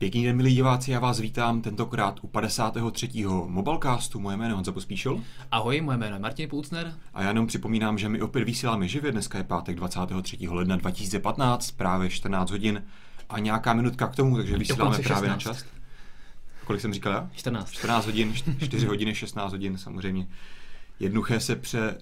Pěkný den, milí diváci, já vás vítám tentokrát u 53. Mobilecastu. Moje jméno je Honza Pospíšil. Ahoj, moje jméno je Martin Půcner. A já jenom připomínám, že my opět vysíláme živě. Dneska je pátek 23. ledna 2015, právě 14 hodin a nějaká minutka k tomu, takže vysíláme právě 16. na čas. Kolik jsem říkal já? 14. 14 hodin, 4 hodiny, 16 hodin samozřejmě. Jednuché se pře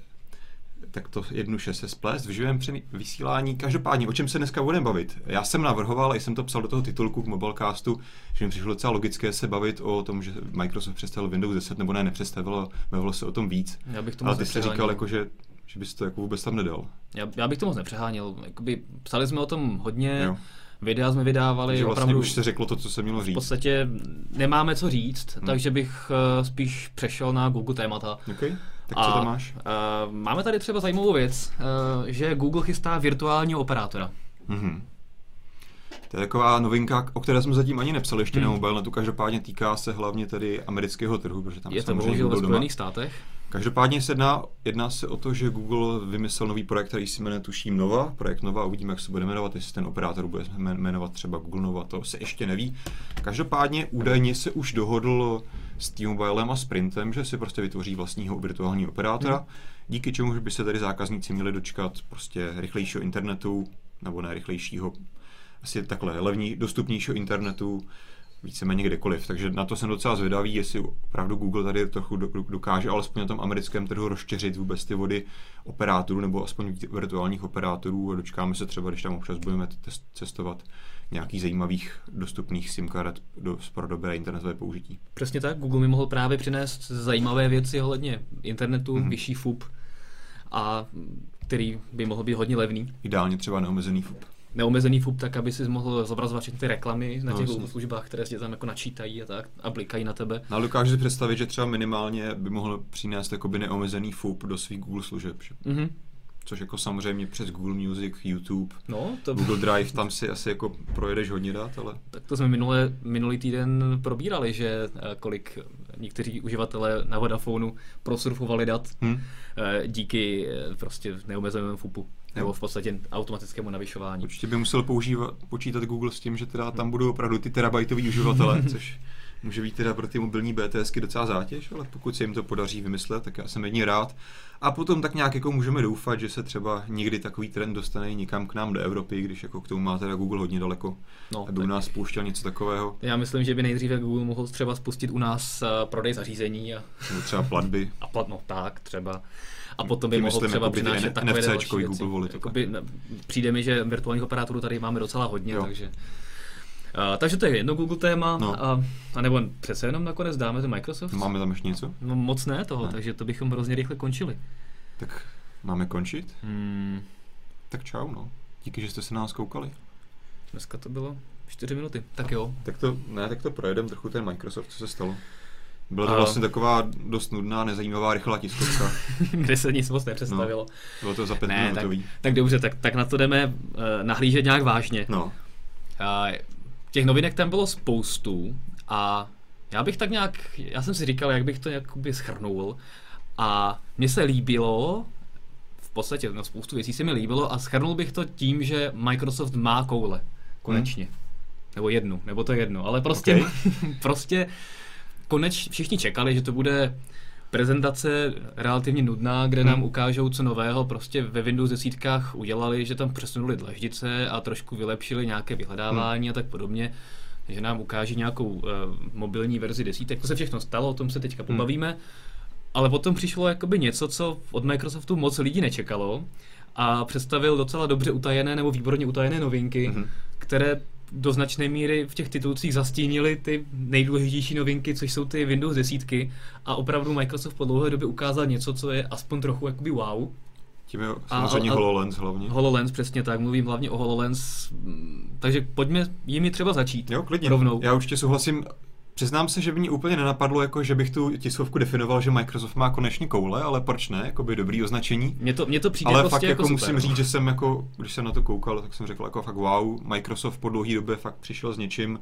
tak to jednu se splést v živém vysílání. Každopádně, o čem se dneska budeme bavit? Já jsem navrhoval, a jsem to psal do toho titulku k Mobilecastu, že mi přišlo docela logické se bavit o tom, že Microsoft představil Windows 10, nebo ne, nepředstavilo, bavilo se o tom víc. Já bych tomu Ale ty jsi říkal, jako, že, že bys to jako vůbec tam nedal. Já, já bych to moc nepřeháněl. Jakoby, psali jsme o tom hodně, jo. videa jsme vydávali. Takže vlastně opravdu, už se řeklo to, co se mělo říct. V podstatě nemáme co říct, hmm. takže bych uh, spíš přešel na Google témata. Okay. Tak co tam máš? Uh, máme tady třeba zajímavou věc, uh, že Google chystá virtuálního operátora. Mm-hmm. To je taková novinka, o které jsme zatím ani nepsali ještě hmm. na mobilnetu, každopádně týká se hlavně tedy amerického trhu, protože tam je to bohužel ve Spojených státech. Každopádně se jedná, jedná se o to, že Google vymyslel nový projekt, který si jmenuje tuším Nova. Projekt Nova, uvidíme, jak se bude jmenovat, jestli ten operátor bude jmenovat třeba Google Nova, to se ještě neví. Každopádně údajně se už dohodl s T-Mobilem a Sprintem, že si prostě vytvoří vlastního virtuálního operátora, hmm. díky čemu by se tady zákazníci měli dočkat prostě rychlejšího internetu, nebo ne rychlejšího, asi takhle levní, dostupnějšího internetu, víceméně kdekoliv. Takže na to jsem docela zvědavý, jestli opravdu Google tady trochu dokáže alespoň na tom americkém trhu rozštěřit vůbec ty vody operátorů nebo aspoň virtuálních operátorů a dočkáme se třeba, když tam občas budeme cestovat nějakých zajímavých dostupných SIM karet do, pro dobré internetové použití. Přesně tak, Google mi mohl právě přinést zajímavé věci ohledně internetu, mm-hmm. vyšší FUP a který by mohl být hodně levný. Ideálně třeba neomezený FUP neomezený FUP, tak aby si mohl zobrazovat všechny ty reklamy na těch no, Google službách, které si tam jako načítají a tak a blikají na tebe. No, ale dokážu si představit, že třeba minimálně by mohl přinést jakoby neomezený FUP do svých Google služeb. Mm-hmm což jako samozřejmě přes Google Music, YouTube, no, to... Google Drive, tam si asi jako projedeš hodně dát, ale... Tak to jsme minule, minulý týden probírali, že eh, kolik někteří uživatelé na Vodafonu prosurfovali dat hmm. díky eh, prostě neomezenému FUPu. Nebo v podstatě automatickému navyšování. Určitě by musel používat, počítat Google s tím, že teda tam budou opravdu ty terabajtoví uživatelé, což může být teda pro ty mobilní BTSky docela zátěž, ale pokud se jim to podaří vymyslet, tak já jsem jedně rád. A potom tak nějak jako můžeme doufat, že se třeba někdy takový trend dostane někam k nám do Evropy, když jako k tomu má teda Google hodně daleko, no, aby tak. u nás spouštěl něco takového. Já myslím, že by nejdříve Google mohl třeba spustit u nás uh, prodej zařízení. A... Nebo třeba platby. A plat, no tak, třeba. A potom by mohl třeba přinášet takové další Google volit. Jakoby, přijde mi, že virtuálních operátorů tady máme docela hodně, jo. takže... Uh, takže to je jedno Google téma, no. a, a nebo přece jenom nakonec dáme to Microsoft. Máme tam ještě něco? No moc ne toho, ne. takže to bychom hrozně rychle končili. Tak máme končit? Hmm. Tak čau, no. Díky, že jste se nás koukali. Dneska to bylo 4 minuty, tak jo. Tak to, ne, tak to projedem trochu ten Microsoft, co se stalo. Byla to a... vlastně taková dost nudná, nezajímavá, rychlá tiskovka. Kde se nic moc nepředstavilo. No, bylo to za pět ne, minutový. Tak, tak dobře, tak, tak na to jdeme uh, nahlížet nějak vážně. No. Uh, těch novinek tam bylo spoustu a já bych tak nějak, já jsem si říkal, jak bych to jakoby schrnul a mně se líbilo, v podstatě no, spoustu věcí se mi líbilo a schrnul bych to tím, že Microsoft má koule. Konečně. Hmm. Nebo jednu, nebo to jedno, ale prostě, okay. prostě koneč, všichni čekali, že to bude prezentace relativně nudná, kde nám hmm. ukážou, co nového prostě ve Windows desítkách udělali, že tam přesunuli dlaždice a trošku vylepšili nějaké vyhledávání hmm. a tak podobně, že nám ukáží nějakou uh, mobilní verzi desítek. To se všechno stalo, o tom se teďka hmm. pobavíme. Ale potom přišlo jakoby něco, co od Microsoftu moc lidí nečekalo a představil docela dobře utajené nebo výborně utajené novinky, mm-hmm. které do značné míry v těch titulcích zastínili ty nejdůležitější novinky, což jsou ty Windows desítky a opravdu Microsoft po dlouhé době ukázal něco, co je aspoň trochu jakoby wow. Tím je samozřejmě a, a, HoloLens hlavně. HoloLens, přesně tak, mluvím hlavně o HoloLens, takže pojďme jimi třeba začít. Jo, klidně. Rovnou. Já určitě souhlasím, Přiznám se, že by mě úplně nenapadlo, jako, že bych tu tiskovku definoval, že Microsoft má konečně koule, ale proč ne? Jako by dobrý označení. Mně to, mně to přijde ale prostě fakt jako, jako musím říct, že jsem jako, když jsem na to koukal, tak jsem řekl jako fakt wow, Microsoft po dlouhé době fakt přišel s něčím,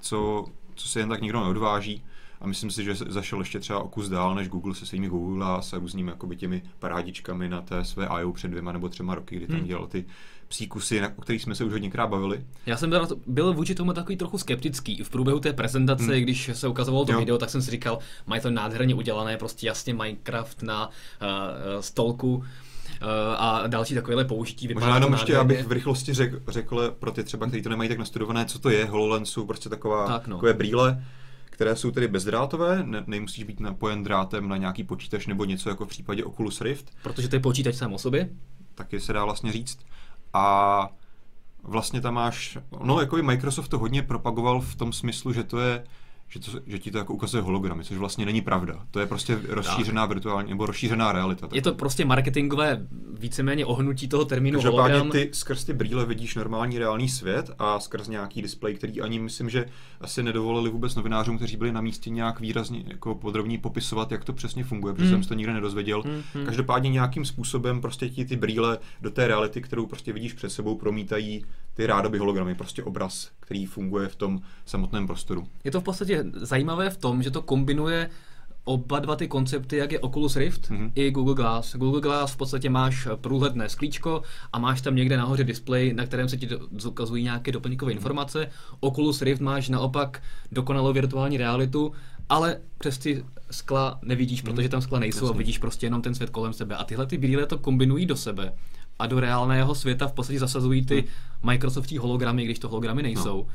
co, co se jen tak nikdo neodváží. a myslím si, že zašel ještě třeba o kus dál než Google se svými Google a různými jakoby těmi parádičkami na té své I.O. před dvěma nebo třema roky, kdy tam hmm. dělal ty psí kusy, o kterých jsme se už hodněkrát bavili. Já jsem byl, byl vůči tomu takový trochu skeptický. V průběhu té prezentace, hmm. když se ukazovalo to jo. video, tak jsem si říkal, mají to nádherně udělané, prostě jasně Minecraft na uh, stolku Eh, a další takovéhle použití. Možná jenom ještě, abych v rychlosti řekl, řekl pro ty třeba, kteří to nemají tak nastudované, co to je. HoloLens jsou prostě taková, tak no. takové brýle, které jsou tedy bezdrátové, ne, nemusíš být napojen drátem na nějaký počítač nebo něco jako v případě Oculus Rift. Protože to je počítač sám o sobě? Taky se dá vlastně říct. A vlastně tam máš, no jako Microsoft to hodně propagoval v tom smyslu, že to je že, to, že ti to jako ukazuje hologramy, což vlastně není pravda. To je prostě rozšířená tak. virtuální nebo rozšířená realita. Taková. Je to prostě marketingové víceméně ohnutí toho termínu Každopádně hologram. ty skrz ty brýle vidíš normální reálný svět a skrz nějaký displej, který ani myslím, že asi nedovolili vůbec novinářům, kteří byli na místě nějak výrazně jako podrobně popisovat, jak to přesně funguje, protože hmm. jsem to nikdy nedozvěděl. Hmm, hmm. Každopádně nějakým způsobem prostě ti ty brýle do té reality, kterou prostě vidíš před sebou, promítají ty rádoby hologramy, prostě obraz, který funguje v tom samotném prostoru. Je to v podstatě zajímavé v tom, že to kombinuje oba dva ty koncepty, jak je Oculus Rift mm-hmm. i Google Glass. Google Glass v podstatě máš průhledné sklíčko a máš tam někde nahoře displej, na kterém se ti ukazují nějaké doplňkové mm-hmm. informace. Oculus Rift máš naopak dokonalou virtuální realitu, ale přes ty skla nevidíš, mm-hmm. protože tam skla nejsou Jasně. a vidíš prostě jenom ten svět kolem sebe. A tyhle ty brýle to kombinují do sebe a do reálného světa v podstatě zasazují ty hmm. Microsoftí hologramy, když to hologramy nejsou. No.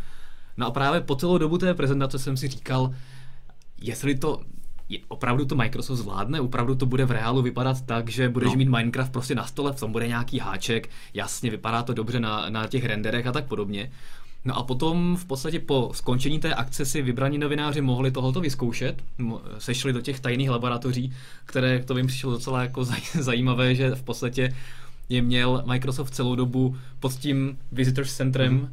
no a právě po celou dobu té prezentace jsem si říkal, jestli to je, opravdu to Microsoft zvládne, opravdu to bude v reálu vypadat tak, že budeš no. mít Minecraft prostě na stole, v tom bude nějaký háček, jasně vypadá to dobře na, na těch renderech a tak podobně. No a potom v podstatě po skončení té akce si vybraní novináři mohli tohoto vyzkoušet, sešli do těch tajných laboratoří, které to vím přišlo docela jako zajímavé, že v podstatě je měl Microsoft celou dobu pod tím Visitors Centrem mm.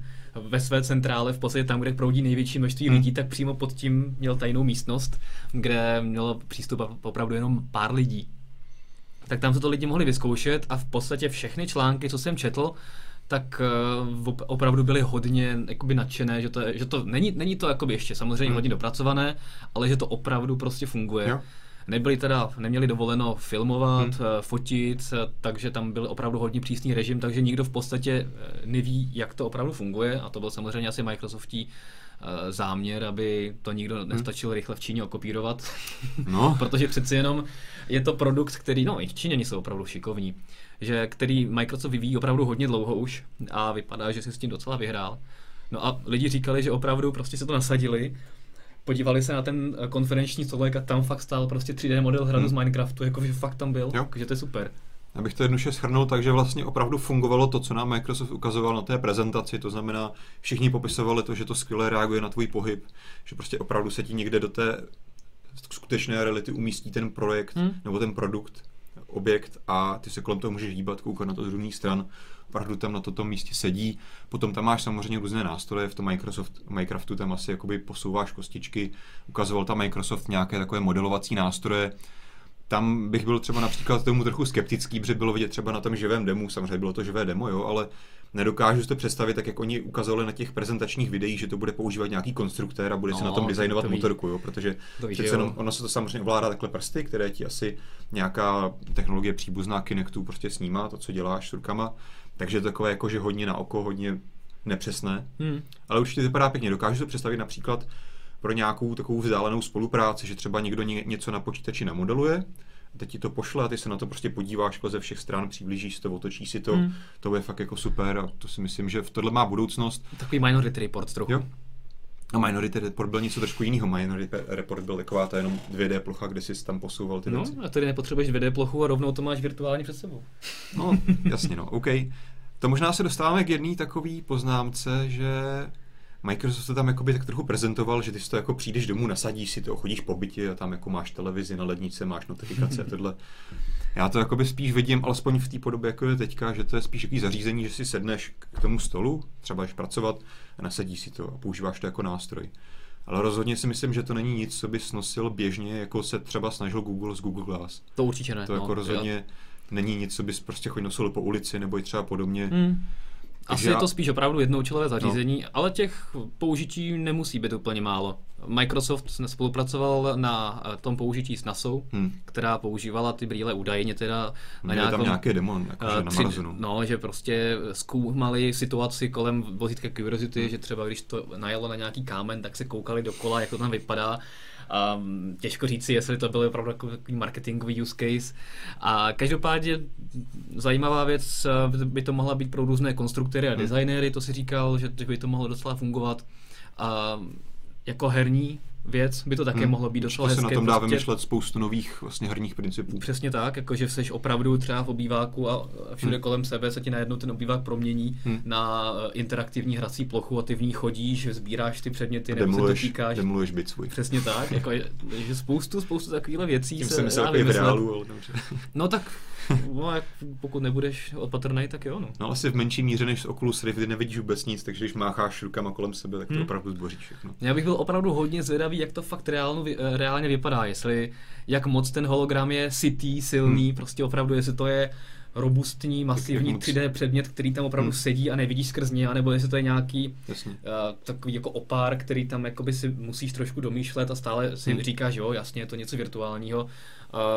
ve své centrále, v podstatě tam, kde proudí největší množství mm. lidí, tak přímo pod tím měl tajnou místnost, kde mělo přístup opravdu jenom pár lidí. Tak tam se to lidi mohli vyzkoušet a v podstatě všechny články, co jsem četl, tak uh, opravdu byly hodně jakoby nadšené, že to, je, že to není, není to jakoby ještě samozřejmě mm. hodně dopracované, ale že to opravdu prostě funguje. Jo. Nebyli teda, neměli dovoleno filmovat, hmm. Eh, fotit, eh, takže tam byl opravdu hodně přísný režim, takže nikdo v podstatě eh, neví, jak to opravdu funguje a to byl samozřejmě asi Microsoftí záměr, aby to nikdo hmm. nestačil rychle v Číně okopírovat, no. protože přeci jenom je to produkt, který, no i v Číně jsou opravdu šikovní, že který Microsoft vyvíjí opravdu hodně dlouho už a vypadá, že si s tím docela vyhrál. No a lidi říkali, že opravdu prostě se to nasadili podívali se na ten eh, konferenční stolek a tam fakt stál prostě 3D model hradu hmm. z Minecraftu, jakože fakt tam byl, jo. takže to je super. Abych to jednoduše schrnul, takže vlastně opravdu fungovalo to, co nám Microsoft ukazoval na té prezentaci, to znamená, všichni popisovali to, že to skvěle reaguje na tvůj pohyb, že prostě opravdu se ti někde do té skutečné reality umístí ten projekt hmm. nebo ten produkt, objekt a ty se kolem toho můžeš hýbat, koukat na to z různých stran opravdu tam na toto místě sedí. Potom tam máš samozřejmě různé nástroje, v tom Microsoft, Minecraftu tam asi jakoby posouváš kostičky, ukazoval tam Microsoft nějaké takové modelovací nástroje, tam bych byl třeba například tomu trochu skeptický, protože bylo vidět třeba na tom živém demo, samozřejmě bylo to živé demo, jo, ale nedokážu si to představit, tak jak oni ukazovali na těch prezentačních videích, že to bude používat nějaký konstruktér a bude no, si na tom designovat to motorku, jo, protože to přece jenom, ono se to samozřejmě ovládá takhle prsty, které ti asi nějaká technologie příbuzná Kinectu prostě snímá, to, co děláš s rukama, takže to takové jako, že hodně na oko, hodně nepřesné. Hmm. Ale určitě vypadá pěkně. Dokážu to představit například pro nějakou takovou vzdálenou spolupráci, že třeba někdo něco na počítači namodeluje, a teď ti to pošle a ty se na to prostě podíváš ze všech stran, přiblížíš to, otočíš si to, hmm. to je fakt jako super a to si myslím, že v tohle má budoucnost. Takový Minority Report trochu. Jo. A Minority Report byl něco trošku jiného. Minority Report byl taková ta jenom 2D plocha, kde jsi tam posouval ty no, věci. a tady nepotřebuješ 2D plochu a rovnou to máš virtuálně před sebou. No, jasně no, OK. To možná se dostáváme k jedné takové poznámce, že Microsoft to tam jakoby tak trochu prezentoval, že ty si to jako přijdeš domů, nasadíš si to, chodíš po bytě a tam jako máš televizi na lednice, máš notifikace a tohle. Já to jakoby spíš vidím, alespoň v té podobě, jako je teďka, že to je spíš jaký zařízení, že si sedneš k tomu stolu, třeba jdeš pracovat a nasadíš si to a používáš to jako nástroj. Ale rozhodně si myslím, že to není nic, co by snosil běžně, jako se třeba snažil Google z Google Glass. To určitě ne. To jako no, rozhodně já... není nic, co bys prostě chodil nosil po ulici nebo i třeba podobně. Hmm Asi já... je to spíš opravdu jednoučelové zařízení, no. ale těch použití nemusí být úplně málo. Microsoft spolupracoval na eh, tom použití s NASA, hmm. která používala ty brýle údajně teda na nějakom, tam nějaké demo, jakože uh, na Marazonu. No, že prostě zkoumali situaci kolem vozítka Curiosity, hmm. že třeba když to najelo na nějaký kámen, tak se koukali dokola, jak to tam vypadá a těžko říci, jestli to byl opravdu takový marketingový use case. A každopádně zajímavá věc by to mohla být pro různé konstruktory a hmm. designéry, to si říkal, že by to mohlo docela fungovat. A jako herní věc by to také hmm. mohlo být docela hezké. se na tom dá prostě... vymýšlet spoustu nových vlastně herních principů. Přesně tak, jakože jsi opravdu třeba v obýváku a všude hmm. kolem sebe se ti najednou ten obývák promění hmm. na interaktivní hrací plochu a ty v ní chodíš, sbíráš ty předměty, nebo se dotýkáš. Demoluješ byt svůj. Přesně tak, jako, že spoustu, spoustu takovýchhle věcí Tím se myslel v reálu, ale dobře. No tak No, jak, pokud nebudeš opatrný, tak jo. No. no asi v menší míře než z Oculus Rift, kdy nevidíš vůbec nic, takže když mácháš rukama kolem sebe, tak to hmm. opravdu zboříš všechno. Já bych byl opravdu hodně zvědavý, jak to fakt reálno, eh, reálně vypadá, jestli jak moc ten hologram je city, silný, hmm. prostě opravdu, jestli to je robustní, masivní 3D předmět, který tam opravdu hmm. sedí a nevidíš skrz něj, nebo jestli to je nějaký uh, takový jako opár, který tam jakoby si musíš trošku domýšlet a stále si hmm. říkáš, jo, jasně, je to něco virtuálního.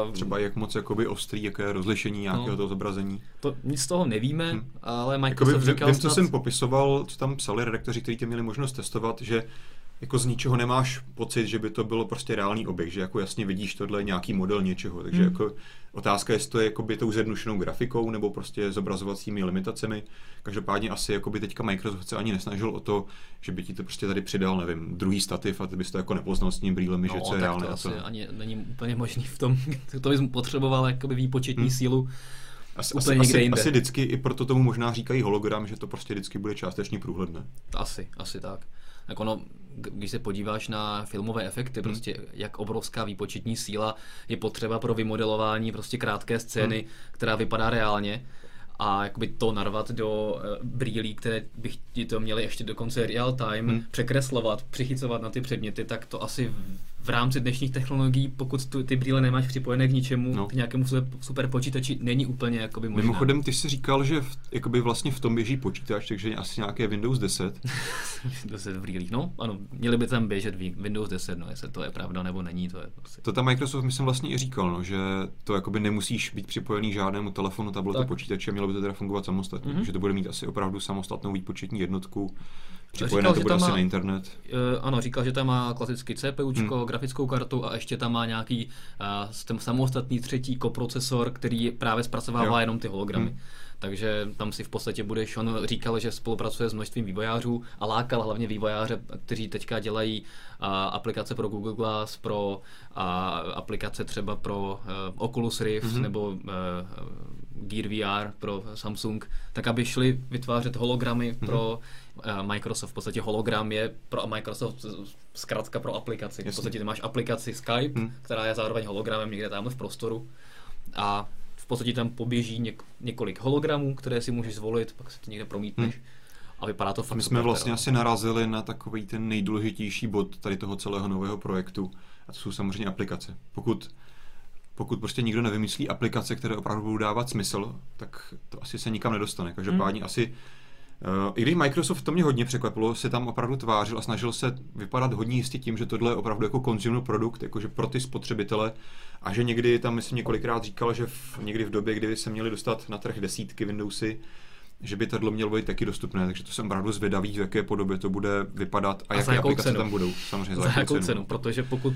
Uh, Třeba jak moc jakoby ostrý, jaké je rozlišení nějakého no, toho zobrazení. To nic z toho nevíme, hmm. ale Microsoft jakoby, říkal Vím, snad... co jsem popisoval, co tam psali redaktoři, kteří tě měli možnost testovat, že jako z ničeho nemáš pocit, že by to bylo prostě reálný objekt, že jako jasně vidíš tohle nějaký model něčeho, takže hmm. jako otázka je, jestli to je jakoby tou zjednušenou grafikou nebo prostě zobrazovacími limitacemi. Každopádně asi jako by teďka Microsoft se ani nesnažil o to, že by ti to prostě tady přidal, nevím, druhý stativ a ty bys to jako nepoznal s tím brýlemi, no, že co je reálné. To asi to... ani není úplně možný v tom, to bys potřeboval jakoby výpočetní hmm. sílu. Asi, úplně asi, asi, asi vždycky, i proto tomu možná říkají hologram, že to prostě vždycky bude částečně průhledné. Asi, asi tak. Tak ono, když se podíváš na filmové efekty, hmm. prostě jak obrovská výpočetní síla je potřeba pro vymodelování prostě krátké scény, hmm. která vypadá reálně, a jakoby to narvat do uh, brýlí, které bych ti to měli ještě dokonce real time, hmm. překreslovat, přichycovat na ty předměty, tak to asi v rámci dnešních technologií, pokud tu, ty brýle nemáš připojené k ničemu, no. k nějakému super, super počítači, není úplně jakoby možná. Mimochodem, ty jsi říkal, že v, jakoby vlastně v tom běží počítač, takže asi nějaké Windows 10. 10 v brýlích, no ano, měli by tam běžet Windows 10, no jestli to je pravda nebo není, to je prostě. To tam Microsoft myslím vlastně i říkal, no, že to jakoby nemusíš být připojený žádnému telefonu, tabletu, počítače, mělo by to teda fungovat samostatně, mm-hmm. že to bude mít asi opravdu samostatnou výpočetní jednotku, Připojené říkal, to bude asi má, na internet. Uh, ano, říkal, že tam má klasický CPU, hmm. Grafickou kartu a ještě tam má nějaký uh, samostatný třetí koprocesor, který právě zpracovává jo. jenom ty hologramy. Hmm. Takže tam si v podstatě budeš, on říkal, že spolupracuje s množstvím vývojářů a lákal hlavně vývojáře, kteří teďka dělají uh, aplikace pro Google Glass, pro uh, aplikace třeba pro uh, Oculus Rift mm-hmm. nebo uh, Gear VR pro Samsung, tak aby šli vytvářet hologramy mm-hmm. pro uh, Microsoft. V podstatě hologram je pro Microsoft zkrátka pro aplikaci. Jasně. V podstatě ty máš aplikaci Skype, mm. která je zároveň hologramem někde tam v prostoru a v podstatě tam poběží něk- několik hologramů, které si můžeš zvolit, pak si to někde promítneš. Mm. A vypadá to fakt My jsme vlastně teda. asi narazili na takový ten nejdůležitější bod tady toho celého nového projektu a to jsou samozřejmě aplikace. Pokud pokud prostě nikdo nevymyslí aplikace, které opravdu budou dávat smysl, tak to asi se nikam nedostane. Každopádně hmm. asi I když Microsoft to mě hodně překvapilo, se tam opravdu tvářil a snažil se vypadat hodně jistě tím, že tohle je opravdu jako consumer produkt, jakože pro ty spotřebitele a že někdy tam, myslím, několikrát říkal, že v, někdy v době, kdy se měli dostat na trh desítky Windowsy, že by tohle mělo být taky dostupné, takže to jsem opravdu zvědavý, v jaké podobě to bude vypadat a, a jaké aplikace cenu? tam budou. Samozřejmě za, za jakou cenu? cenu? Protože pokud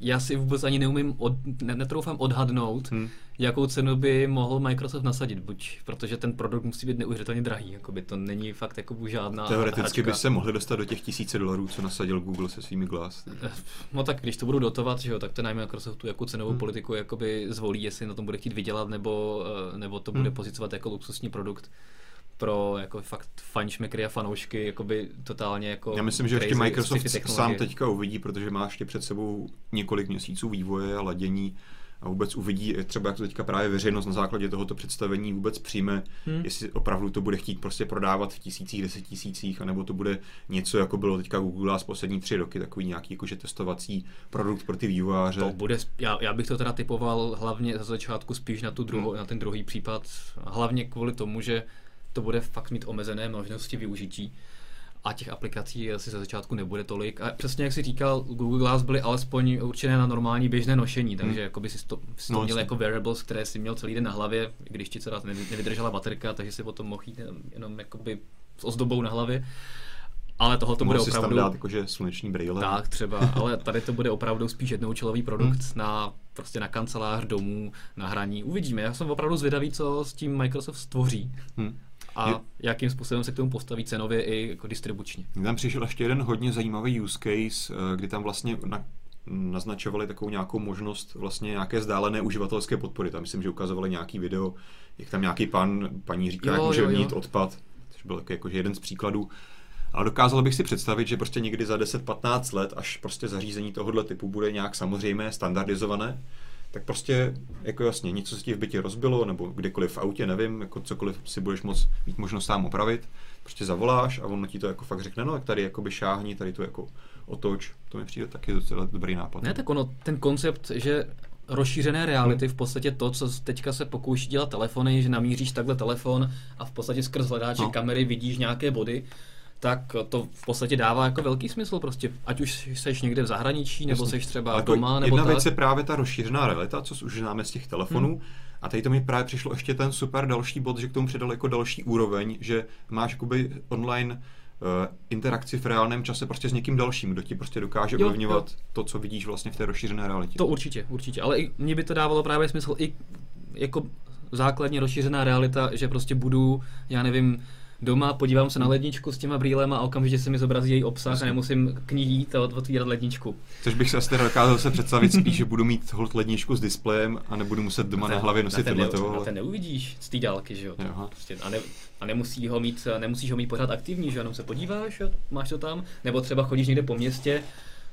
já si vůbec ani neumím, od, ne, netroufám odhadnout, hmm. jakou cenu by mohl Microsoft nasadit, buď protože ten produkt musí být neuvěřitelně drahý, jakoby to není fakt jako žádná Teoreticky hračka. by se mohli dostat do těch tisíce dolarů, co nasadil Google se svými Glass. Eh, no tak když to budu dotovat, že jo, tak to najme Microsoftu jako cenovou hmm. politiku jakoby zvolí, jestli na tom bude chtít vydělat, nebo, eh, nebo to bude hmm. pozicovat jako luxusní produkt pro jako fakt fanšmekry a fanoušky jakoby totálně jako Já myslím, že ještě Microsoft sám teďka uvidí, protože má ještě před sebou několik měsíců vývoje a ladění a vůbec uvidí, třeba jak to teďka právě veřejnost na základě tohoto představení vůbec přijme, hmm. jestli opravdu to bude chtít prostě prodávat v tisících, deset tisících, anebo to bude něco, jako bylo teďka Google z poslední tři roky, takový nějaký jakože testovací produkt pro ty vývojáře. To bude, já, já bych to teda typoval hlavně za začátku spíš na, tu druho, hmm. na ten druhý případ, hlavně kvůli tomu, že to bude fakt mít omezené možnosti využití a těch aplikací asi ze začátku nebude tolik. A přesně jak si říkal, Google Glass byly alespoň určené na normální běžné nošení, takže hmm. jako by si to, si to no, měl jako wearables, které si měl celý den na hlavě, když ti teda nevydržela baterka, takže si potom mohl jít jenom, jenom jakoby s ozdobou na hlavě. Ale toho to bude opravdu... tam dát jakože sluneční brýle. Tak třeba, ale tady to bude opravdu spíš jednoučelový produkt hmm. na prostě na kancelář, domů, na hraní. Uvidíme. Já jsem opravdu zvědavý, co s tím Microsoft stvoří. Hmm a je, jakým způsobem se k tomu postaví cenově i jako distribučně. Tam přišel ještě jeden hodně zajímavý use case, eh, kdy tam vlastně na, naznačovali takovou nějakou možnost vlastně nějaké vzdálené uživatelské podpory. Tam myslím, že ukazovali nějaký video, jak tam nějaký pan, paní říká, jo, jak může mít odpad, což byl jako jeden z příkladů. Ale dokázal bych si představit, že prostě někdy za 10-15 let, až prostě zařízení tohohle typu bude nějak samozřejmé, standardizované, tak prostě jako jasně, něco se ti v bytě rozbilo, nebo kdekoliv v autě, nevím, jako cokoliv si budeš moc mít možnost sám opravit, prostě zavoláš a ono ti to jako fakt řekne, no jak tady jakoby šáhni, tady to jako otoč, to mi přijde taky docela dobrý nápad. Ne, tak ono, ten koncept, že rozšířené reality, v podstatě to, co teďka se pokouší dělat telefony, že namíříš takhle telefon a v podstatě skrz hledáče no. kamery vidíš nějaké body, tak to v podstatě dává jako velký smysl prostě, ať už seš někde v zahraničí, nebo Jasně. seš třeba Ale doma, nebo Jedna tak. věc je právě ta rozšířená realita, co už známe z těch telefonů, hmm. A tady to mi právě přišlo ještě ten super další bod, že k tomu přidal jako další úroveň, že máš jakoby online uh, interakci v reálném čase prostě s někým dalším, kdo ti prostě dokáže ovlivňovat to, co vidíš vlastně v té rozšířené realitě. To určitě, určitě, ale i mně by to dávalo právě smysl i jako základně rozšířená realita, že prostě budu, já nevím, doma, podívám se na ledničku s těma brýlema a okamžitě se mi zobrazí její obsah a nemusím k ní jít a otvírat ledničku. Což bych se asi dokázal se představit spíš, že budu mít hold ledničku s displejem a nebudu muset doma na, na hlavě nosit tohle toho. Ale... ten neuvidíš z té dálky, že jo? Prostě, a, ne, a nemusí ho mít, nemusíš ho mít pořád aktivní, že jo? Jenom se podíváš, máš to tam, nebo třeba chodíš někde po městě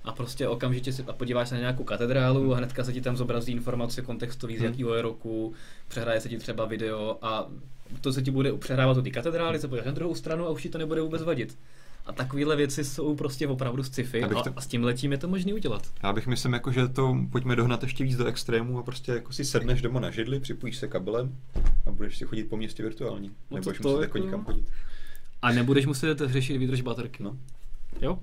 a prostě okamžitě si podíváš se na nějakou katedrálu a hnedka se ti tam zobrazí informace kontextový z hmm. jakého je roku, přehraje se ti třeba video a to se ti bude přehrávat do ty katedrály, se podíváš na druhou stranu a už ti to nebude vůbec vadit. A takovéhle věci jsou prostě opravdu sci-fi a, to... a s tím letím je to možné udělat. Já bych myslím, jako, že to pojďme dohnat ještě víc do extrému a prostě jako si sedneš doma na židli, připojíš se kabelem a budeš si chodit po městě virtuálně. No Nebudeš muset jako... jako nikam chodit. A nebudeš muset řešit výdrž baterky. No. Jo?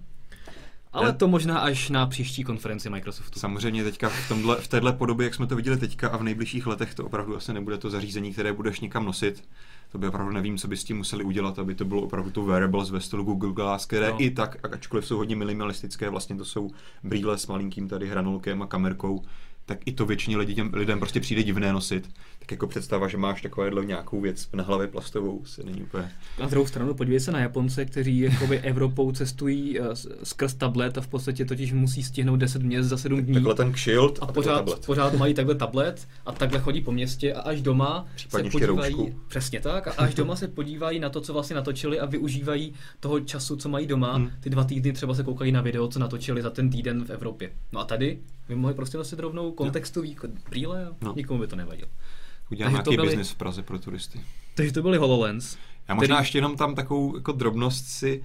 Ale to možná až na příští konferenci Microsoftu. Samozřejmě teďka v, tomhle, v téhle podobě, jak jsme to viděli teďka a v nejbližších letech, to opravdu asi nebude to zařízení, které budeš nikam nosit. To by opravdu nevím, co by s tím museli udělat, aby to bylo opravdu to wearables ve stylu Google Glass, které no. i tak, ačkoliv jsou hodně minimalistické, vlastně to jsou brýle s malinkým tady hranolkem a kamerkou, tak i to většině lidem, lidem prostě přijde divné nosit. Tak jako představa, že máš takovéhle nějakou věc na hlavě plastovou, se není úplně. Na druhou stranu podívej se na Japonce, kteří jakoby Evropou cestují uh, skrz tablet a v podstatě totiž musí stihnout 10 měst za 7 dní. Takhle ten kshield a, a pořád, tablet. pořád mají takhle tablet a takhle chodí po městě a až doma Případně se podívají, roušku. přesně tak, a až doma se podívají na to, co vlastně natočili a využívají toho času, co mají doma. Hmm. Ty dva týdny třeba se koukají na video, co natočili za ten týden v Evropě. No a tady by mohli prostě nosit rovnou kontextový jako brýle a no. nikomu by to nevadilo. Udělám nějaký byli... biznis v Praze pro turisty. Takže to byly HoloLens. Já možná který... ještě jenom tam takovou jako drobnost si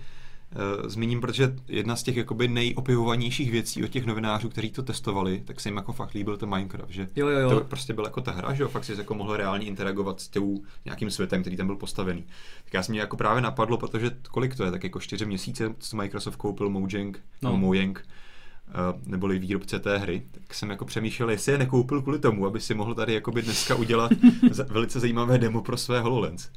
uh, zmíním, protože jedna z těch jakoby nejopivovanějších věcí od těch novinářů, kteří to testovali, tak se jim jako fakt líbil ten Minecraft, že jo, jo, jo. to prostě byla jako ta hra, že jo, fakt si jako mohl reálně interagovat s tou nějakým světem, který tam byl postavený. Tak já jsem mě jako právě napadlo, protože kolik to je, tak jako čtyři měsíce, co Microsoft koupil Mojang, no. Mojang, Uh, neboli výrobce té hry, tak jsem jako přemýšlel, jestli je nekoupil kvůli tomu, aby si mohl tady jakoby dneska udělat velice zajímavé demo pro své HoloLens.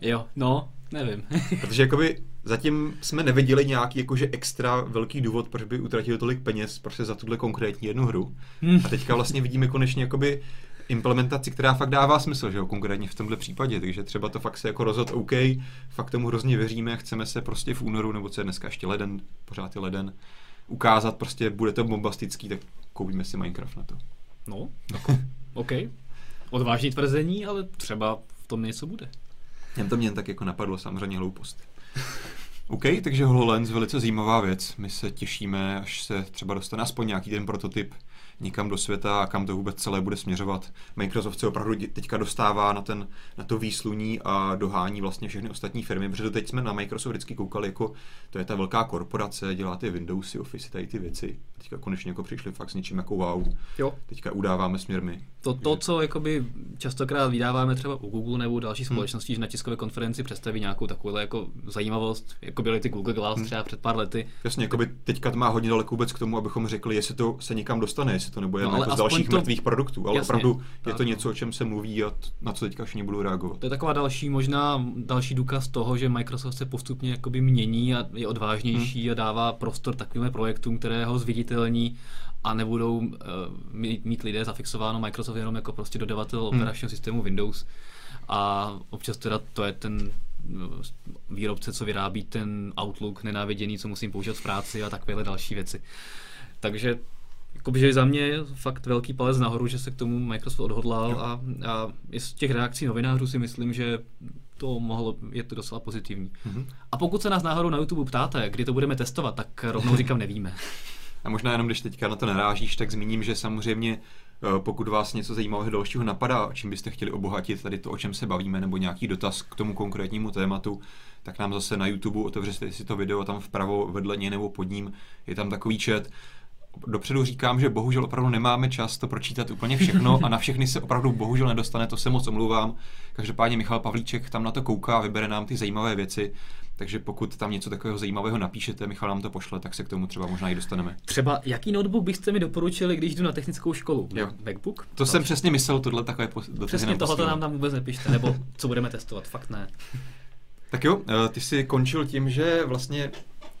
Jo, no, nevím. Protože jakoby zatím jsme neviděli nějaký jakože extra velký důvod, proč by utratil tolik peněz prostě za tuhle konkrétní jednu hru. Hmm. A teďka vlastně vidíme konečně jakoby implementaci, která fakt dává smysl, že jo, konkrétně v tomhle případě, takže třeba to fakt se jako rozhod OK, fakt tomu hrozně věříme, chceme se prostě v únoru, nebo co je dneska ještě leden, pořád je leden, ukázat, prostě bude to bombastický, tak koupíme si Minecraft na to. No, jako, OK. Odvážný tvrzení, ale třeba v tom něco bude. Jen to mě tak jako napadlo, samozřejmě hloupost. OK, takže HoloLens, velice zajímavá věc. My se těšíme, až se třeba dostane aspoň nějaký ten prototyp nikam do světa a kam to vůbec celé bude směřovat. Microsoft se opravdu teďka dostává na, ten, na to výsluní a dohání vlastně všechny ostatní firmy, protože teď jsme na Microsoft vždycky koukali jako to je ta velká korporace, dělá ty Windowsy, Office, tady ty věci. Teďka konečně jako přišli fakt s něčím jako wow. Jo. Teďka udáváme směr my. To, to, co jakoby častokrát vydáváme třeba u Google nebo další hmm. společnosti, hmm. že na tiskové konferenci představí nějakou takovou jako zajímavost, jako byly ty Google Glass hmm. třeba před pár lety. Jasně, jako by teďka to má hodně daleko vůbec k tomu, abychom řekli, jestli to se někam dostane, jestli to nebo no, jako z dalších to... mrtvých produktů, ale Jasně, opravdu je to něco, o čem se mluví a na co teďka všichni budou reagovat. To je taková další možná další důkaz toho, že Microsoft se postupně jakoby mění a je odvážnější hmm. a dává prostor takovým projektům, které ho zviditelní a nebudou uh, mít, mít lidé zafixováno Microsoft jenom jako prostě dodavatel hmm. operačního systému Windows. A občas teda to je ten eh, výrobce, co vyrábí ten Outlook nenáviděný, co musím použít v práci a takovéhle další věci. Takže jakoby, za mě je fakt velký palec nahoru, že se k tomu Microsoft odhodlal a, a i z těch reakcí novinářů si myslím, že to mohlo, je to docela pozitivní. Mm-hmm. A pokud se nás náhodou na YouTube ptáte, kdy to budeme testovat, tak rovnou říkám, nevíme. A možná jenom, když teďka na to narážíš, tak zmíním, že samozřejmě eh, pokud vás něco zajímavého dalšího napadá, čím byste chtěli obohatit tady to, o čem se bavíme, nebo nějaký dotaz k tomu konkrétnímu tématu, tak nám zase na YouTube otevřete si to video tam vpravo vedle něj nebo pod ním, je tam takový chat. Dopředu říkám, že bohužel opravdu nemáme čas to pročítat úplně všechno a na všechny se opravdu bohužel nedostane, to se moc omlouvám. Každopádně Michal Pavlíček tam na to kouká, vybere nám ty zajímavé věci takže pokud tam něco takového zajímavého napíšete, Michal nám to pošle, tak se k tomu třeba možná i dostaneme. Třeba jaký notebook byste mi doporučili, když jdu na technickou školu? Jo. MacBook? To jsem přesně myslel, tohle takové dotazy Přesně tohoto nám tam vůbec nepište, nebo co budeme testovat, fakt ne. Tak jo, eh, ty jsi končil tím, že vlastně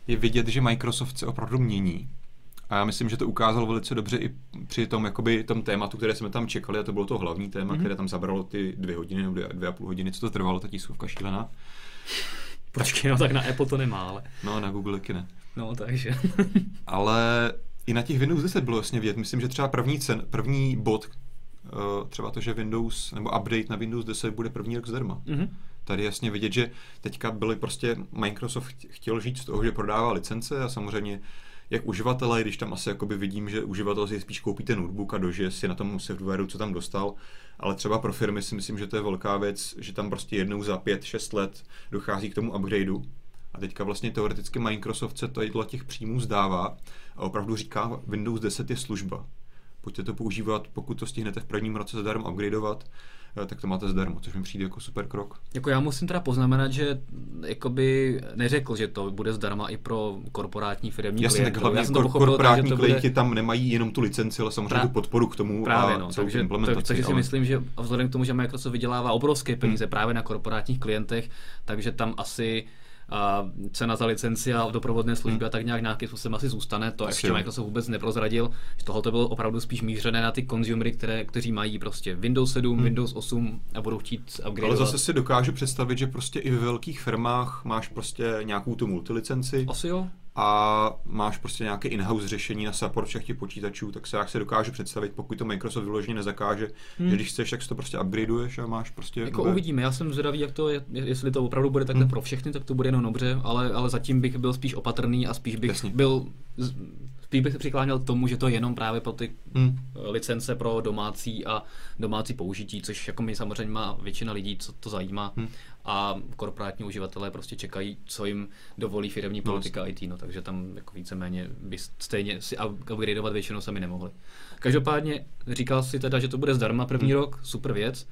je vidět, že Microsoft se opravdu mění. A já myslím, že to ukázal velice dobře i při tom, jakoby, tom tématu, které jsme tam čekali, a to bylo to hlavní téma, mm-hmm. které tam zabralo ty dvě hodiny nebo dvě, dvě a půl hodiny, co to trvalo, ta tiskovka šílená. Počkej, no tak na Apple to nemá, ale. No, na Google taky ne. No, takže. ale i na těch Windows 10 bylo jasně vidět. Myslím, že třeba první, cen, první bod, uh, třeba to, že Windows, nebo update na Windows 10 bude první rok zdarma. Mm-hmm. Tady jasně vidět, že teďka byly prostě, Microsoft chtěl žít z toho, že prodává licence a samozřejmě jak uživatele, když tam asi jakoby vidím, že uživatel si spíš koupí ten notebook a dožije si na tom softwareu, co tam dostal, ale třeba pro firmy si myslím, že to je velká věc, že tam prostě jednou za pět, šest let dochází k tomu upgradeu. A teďka vlastně teoreticky Microsoft se to těch příjmů zdává a opravdu říká, Windows 10 je služba. Pojďte to používat, pokud to stihnete v prvním roce zadarmo upgradeovat, tak to máte zdarma, což mi přijde jako super krok. Jako já musím teda poznamenat, že jakoby neřekl, že to bude zdarma i pro korporátní firmní Jasně, klienty. tak hlavně já kor- korporátní tak, klienti bude... tam nemají jenom tu licenci, ale samozřejmě Pra... tu podporu k tomu právě, a no, takže, implementaci. Takže si ale... myslím, že vzhledem k tomu, že Microsoft vydělává obrovské peníze hmm. právě na korporátních klientech, takže tam asi a cena za licenci a doprovodné služby hmm. a tak nějak nějakým způsobem asi zůstane. To ještě Microsoft vůbec neprozradil. Z toho to bylo opravdu spíš mířené na ty consumery, které, kteří mají prostě Windows 7, hmm. Windows 8 a budou chtít upgrade. Ale zase si dokážu představit, že prostě i ve velkých firmách máš prostě nějakou tu multilicenci. Asi jo a máš prostě nějaké in-house řešení na support všech těch počítačů, tak se jak se dokáže představit, pokud to Microsoft vyloženě nezakáže, hmm. že když chceš, tak si to prostě upgradeuješ a máš prostě... Jako nové... uvidíme, já jsem zvědavý, jak to je, jestli to opravdu bude takhle hmm. pro všechny, tak to bude jenom dobře, ale, ale zatím bych byl spíš opatrný a spíš bych Jasně. byl spíš bych se přikláněl k tomu, že to je jenom právě pro ty hmm. licence pro domácí a domácí použití, což jako mi samozřejmě má většina lidí, co to zajímá. Hmm. A korporátní uživatelé prostě čekají, co jim dovolí firmní no, politika no, IT, no, takže tam jako víceméně by stejně si upgradeovat většinou sami nemohli. Každopádně říkal si teda, že to bude zdarma první hmm. rok, super věc.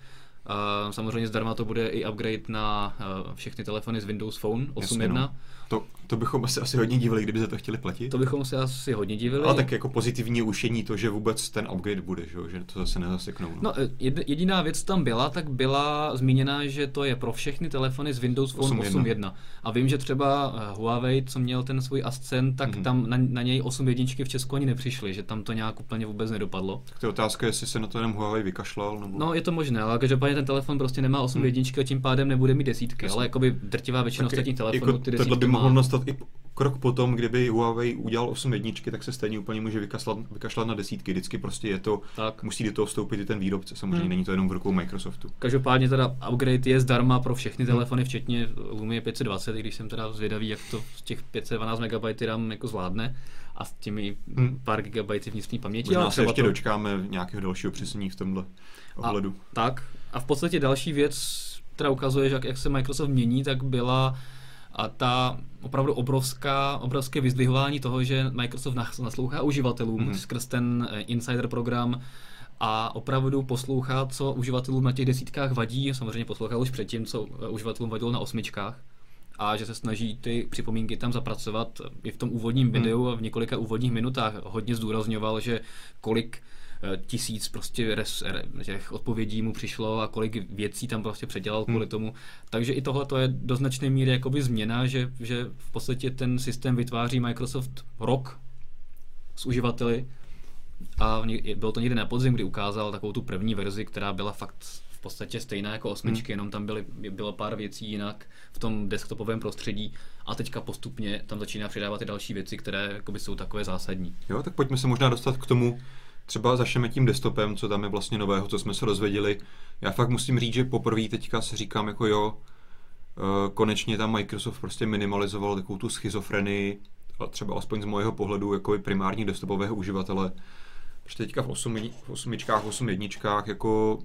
Uh, samozřejmě zdarma to bude i upgrade na uh, všechny telefony z Windows Phone 8.1. No. To, to bychom se asi hodně divili, kdyby se to chtěli platit. To bychom se asi hodně divili. Ale tak jako pozitivní ušení to, že vůbec ten upgrade bude, že, že to zase nezaseknou. No, no jediná věc tam byla, tak byla zmíněna, že to je pro všechny telefony z Windows Phone 8.1. A vím, že třeba eh, Huawei, co měl ten svůj Ascent, tak mm-hmm. tam na, na něj 8 jedničky v Česku ani nepřišly, že tam to nějak úplně vůbec nedopadlo. Tak to je otázka, jestli se na to jenom Huawei vykašlal. Nebo... No, je to možné, ale každopádně ten telefon prostě nemá 8 mm. jedničky a tím pádem nebude mít desítky, Jasně. ale jakoby drtivá většina ostatních telefonů jako ty desítky mohlo nastat i krok potom, kdyby Huawei udělal 8 jedničky, tak se stejně úplně může vykašlat, vykašlat na desítky. Vždycky prostě je to, tak. musí do toho vstoupit i ten výrobce. Samozřejmě hmm. není to jenom v rukou Microsoftu. Každopádně teda upgrade je zdarma pro všechny hmm. telefony, včetně Lumia 520, když jsem teda zvědavý, jak to z těch 512 MB RAM jako zvládne a s těmi hmm. pár gigabajty vnitřní paměti. Možná se ještě to... dočkáme nějakého dalšího přesnění v tomhle ohledu. A, tak. A v podstatě další věc, která ukazuje, že jak, jak se Microsoft mění, tak byla a ta opravdu obrovská, obrovské vyzdvihování toho, že Microsoft naslouchá uživatelům mm-hmm. skrz ten eh, insider program a opravdu poslouchá, co uživatelům na těch desítkách vadí. Samozřejmě poslouchal už předtím, co eh, uživatelům vadilo na osmičkách a že se snaží ty připomínky tam zapracovat. I v tom úvodním videu v několika úvodních minutách hodně zdůrazňoval, že kolik eh, tisíc prostě res, těch odpovědí mu přišlo a kolik věcí tam prostě předělal kvůli hmm. tomu. Takže i tohle to je do značné míry jakoby změna, že, že v podstatě ten systém vytváří Microsoft rok s uživateli a bylo to někdy na podzim, kdy ukázal takovou tu první verzi, která byla fakt podstatě stejná jako osmičky, hmm. jenom tam byly, bylo pár věcí jinak v tom desktopovém prostředí a teďka postupně tam začíná přidávat i další věci, které jakoby jsou takové zásadní. Jo, tak pojďme se možná dostat k tomu, třeba začneme tím desktopem, co tam je vlastně nového, co jsme se dozvěděli. Já fakt musím říct, že poprvé teďka si říkám jako jo, eh, konečně tam Microsoft prostě minimalizoval takovou tu schizofrenii, třeba aspoň z mojeho pohledu jako primární desktopového uživatele. Protože teďka v, osmi, v osmičkách, v osm jedničkách jako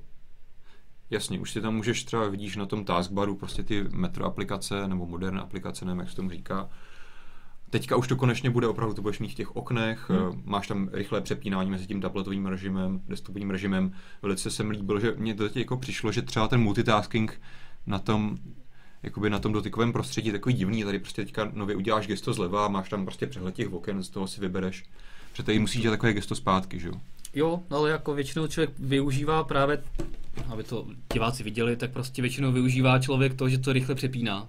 Jasně, už si tam můžeš třeba vidíš na tom taskbaru prostě ty metro aplikace nebo moderní aplikace, nevím, jak se tomu říká. Teďka už to konečně bude opravdu, to budeš mít v těch oknech, hmm. máš tam rychlé přepínání mezi tím tabletovým režimem, desktopovým režimem. Velice se mi líbilo, že mě to teď jako přišlo, že třeba ten multitasking na tom jakoby na tom dotykovém prostředí takový divný, tady prostě teďka nově uděláš gesto zleva, máš tam prostě přehled těch oken, z toho si vybereš. Protože tady musíš dělat takové gesto zpátky, že jo? Jo, ale jako většinou člověk využívá právě, aby to diváci viděli, tak prostě většinou využívá člověk to, že to rychle přepíná.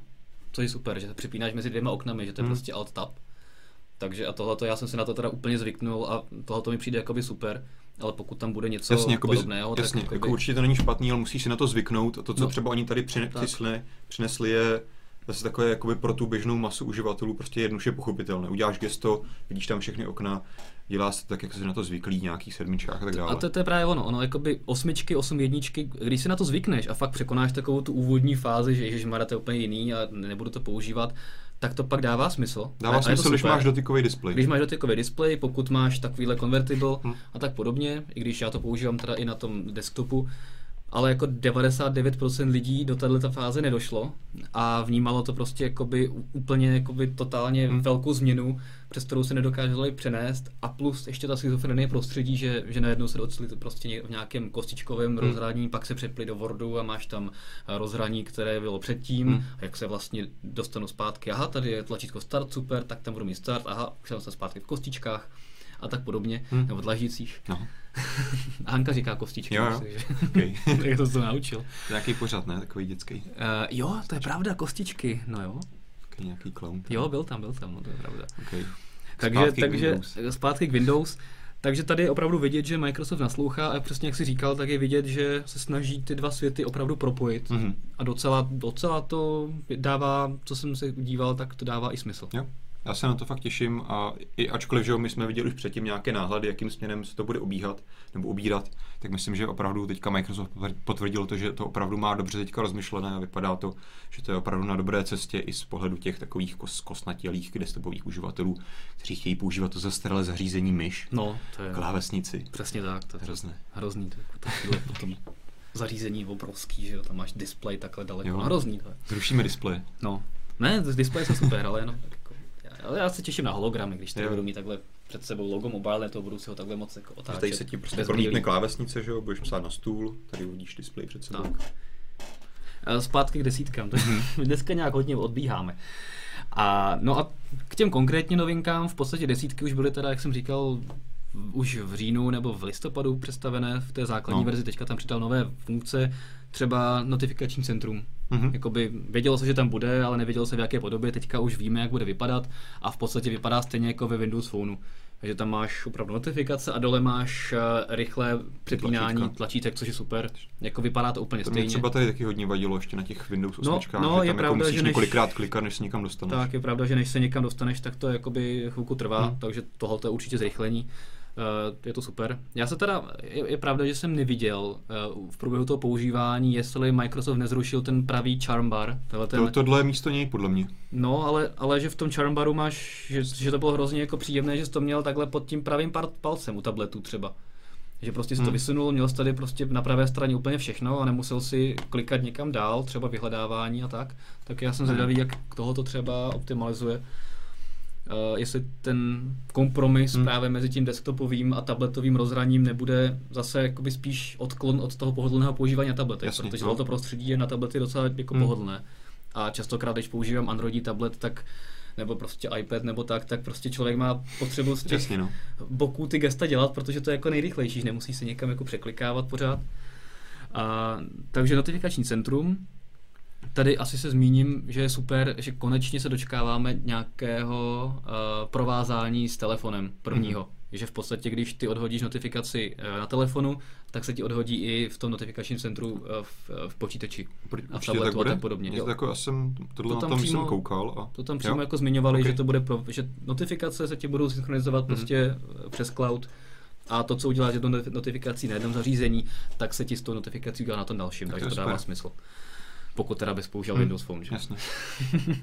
To je super, že to přepínáš mezi dvěma oknami, že to je hmm. prostě alt tab. Takže a tohle já jsem si na to teda úplně zvyknul a tohle mi přijde jakoby super. Ale pokud tam bude něco jasně, jakoby, podobného, jasně, tak jakoby... jako určitě to není špatný, ale musíš si na to zvyknout. A to, co no, třeba oni tady přinesli, přinesli je zase takové jakoby pro tu běžnou masu uživatelů prostě jednoduše pochopitelné. Uděláš gesto, vidíš tam všechny okna, dělá se tak, jak se na to zvyklí, nějakých sedmičkách a tak dále. A to, to je právě ono, ono jakoby osmičky, osm jedničky, když si na to zvykneš a fakt překonáš takovou tu úvodní fázi, že ježiš, to je úplně jiný a nebudu to používat, tak to pak dává smysl. Dává a, smysl, a když máš dotykový displej. Když máš dotykový displej, pokud máš takovýhle convertible hmm. a tak podobně, i když já to používám teda i na tom desktopu, ale jako 99% lidí do této fáze nedošlo a vnímalo to prostě jakoby úplně jakoby totálně hmm. velkou změnu, přes kterou se nedokázali přenést a plus ještě ta schizofrenie prostředí, že, že najednou se docili prostě v nějakém kostičkovém hmm. rozhraní, pak se přepli do Wordu a máš tam eh, rozhraní, které bylo předtím, hmm. a jak se vlastně dostanu zpátky, aha, tady je tlačítko start, super, tak tam budu mít start, aha, jsem se zpátky v kostičkách a tak podobně, hmm. nebo dlažících. No. Hanka říká kostičky. Jo, jo. Okay. Jak to to naučil. Nějaký pořad, ne? Takový dětský. Uh, jo, to je pravda, kostičky, no jo. Okay, nějaký clown. Jo, byl tam, byl tam, no to je pravda. Okay. Takže, zpátky takže Windows. zpátky k Windows. Takže tady je opravdu vidět, že Microsoft naslouchá a přesně jak si říkal, tak je vidět, že se snaží ty dva světy opravdu propojit. Mm-hmm. A docela, docela to dává, co jsem se díval, tak to dává i smysl. Jo. Já se na to fakt těším a i ačkoliv, že my jsme viděli už předtím nějaké náhledy, jakým směrem se to bude obíhat nebo obírat, tak myslím, že opravdu teďka Microsoft potvrdil to, že to opravdu má dobře teďka rozmyšlené a vypadá to, že to je opravdu na dobré cestě i z pohledu těch takových kos, kosnatělých desktopových uživatelů, kteří chtějí používat to zastaralé zařízení myš, no, to je klávesnici. Přesně tak. To je hrozné. Hrozný. To, to, to, to, zařízení obrovský, že jo, tam máš displej takhle daleko. Jo. Hrozný to je. Zrušíme displeje. No. Ne, displeje jsou super, ale jenom ale já se těším na hologramy, když tady budu mít takhle před sebou logo mobile, to budu si ho takhle moc jako otáčet. Tady se ti prostě promítne klávesnice, že jo, budeš psát na stůl, tady uvidíš displej před sebou. Tak. Zpátky k desítkám, mhm. dneska nějak hodně odbíháme. A, no a k těm konkrétně novinkám, v podstatě desítky už byly teda, jak jsem říkal, už v říjnu nebo v listopadu představené v té základní no. verzi, teďka tam přidal nové funkce, třeba notifikační centrum. Mm-hmm. Jakoby vědělo se, že tam bude, ale nevědělo se v jaké podobě. Teďka už víme, jak bude vypadat a v podstatě vypadá stejně jako ve Windows Phoneu. Takže tam máš opravdu notifikace a dole máš uh, rychlé přepínání tlačítek, což je super. Jako vypadá to úplně to stejně. Mě třeba tady taky hodně vadilo ještě na těch Windows 8, no, no, že tam je jako pravda, musíš že než, několikrát klikat, než se někam dostaneš. Tak je pravda, že než se někam dostaneš, tak to jakoby chvilku trvá, hmm. takže tohle je určitě zrychlení. Uh, je to super. Já se teda, je, je pravda, že jsem neviděl uh, v průběhu toho používání, jestli Microsoft nezrušil ten pravý charm bar. Ten, to, tohle je místo něj, podle mě. No, ale, ale že v tom charm baru máš, že, že to bylo hrozně jako příjemné, že jsi to měl takhle pod tím pravým palcem u tabletu třeba. Že prostě si hmm. to vysunul, měl jsi tady prostě na pravé straně úplně všechno a nemusel si klikat někam dál, třeba vyhledávání a tak. Tak já jsem hmm. zvědavý, jak tohle to třeba optimalizuje. Uh, jestli ten kompromis hmm. právě mezi tím desktopovým a tabletovým rozhraním nebude zase jakoby spíš odklon od toho pohodlného používání na tabletech, Jasně, protože no. to prostředí je na tablety docela jako hmm. pohodlné. A častokrát, když používám Androidí tablet, tak nebo prostě iPad nebo tak, tak prostě člověk má potřebu z těch Jasně, no. boků ty gesta dělat, protože to je jako nejrychlejší, nemusí se někam jako překlikávat pořád. A, takže notifikační centrum, Tady asi se zmíním, že je super, že konečně se dočkáváme nějakého uh, provázání s telefonem prvního. Mm-hmm. Že v podstatě, když ty odhodíš notifikaci uh, na telefonu, tak se ti odhodí i v tom notifikačním centru uh, v, v počítači a v tabletu tak a tak podobně. Jo. Jako já jsem tohle to tam na tom přímo, jsem koukal. A... To tam přímo jo? jako zmiňovali, okay. že to bude pro, že notifikace se ti budou synchronizovat mm-hmm. prostě přes cloud a to, co uděláš do notifikací na jednom zařízení, tak se ti s tou notifikací udělá na tom dalším, tak takže to dává smysl. Pokud teda bys použil hmm. Windows Phone, že? Jasně.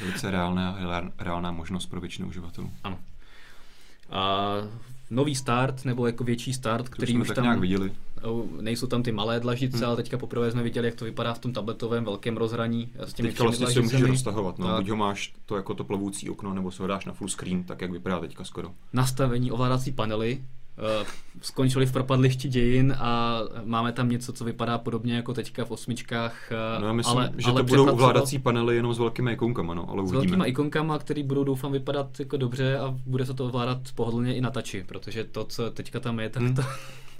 Velice reálná, reálná možnost pro většinu uživatelů. Ano. A nový start, nebo jako větší start, který už tak tam... nějak viděli. Nejsou tam ty malé dlažice, hmm. ale teďka poprvé jsme viděli, jak to vypadá v tom tabletovém velkém rozhraní. S těmi teďka vlastně si můžeš roztahovat, no. Buď ho máš to jako to plovoucí okno, nebo se ho dáš na full screen, tak jak vypadá teďka skoro. Nastavení ovládací panely, Eh, skončili v propadlišti dějin a máme tam něco, co vypadá podobně jako teďka v osmičkách. Eh, no já myslím, ale, že ale to budou ovládací panely jenom s velkými ikonkama, no, ale uvidíme. S velkými ikonkama, které budou doufám vypadat jako dobře a bude se to ovládat pohodlně i na tači, protože to, co teďka tam je, tak hmm. to,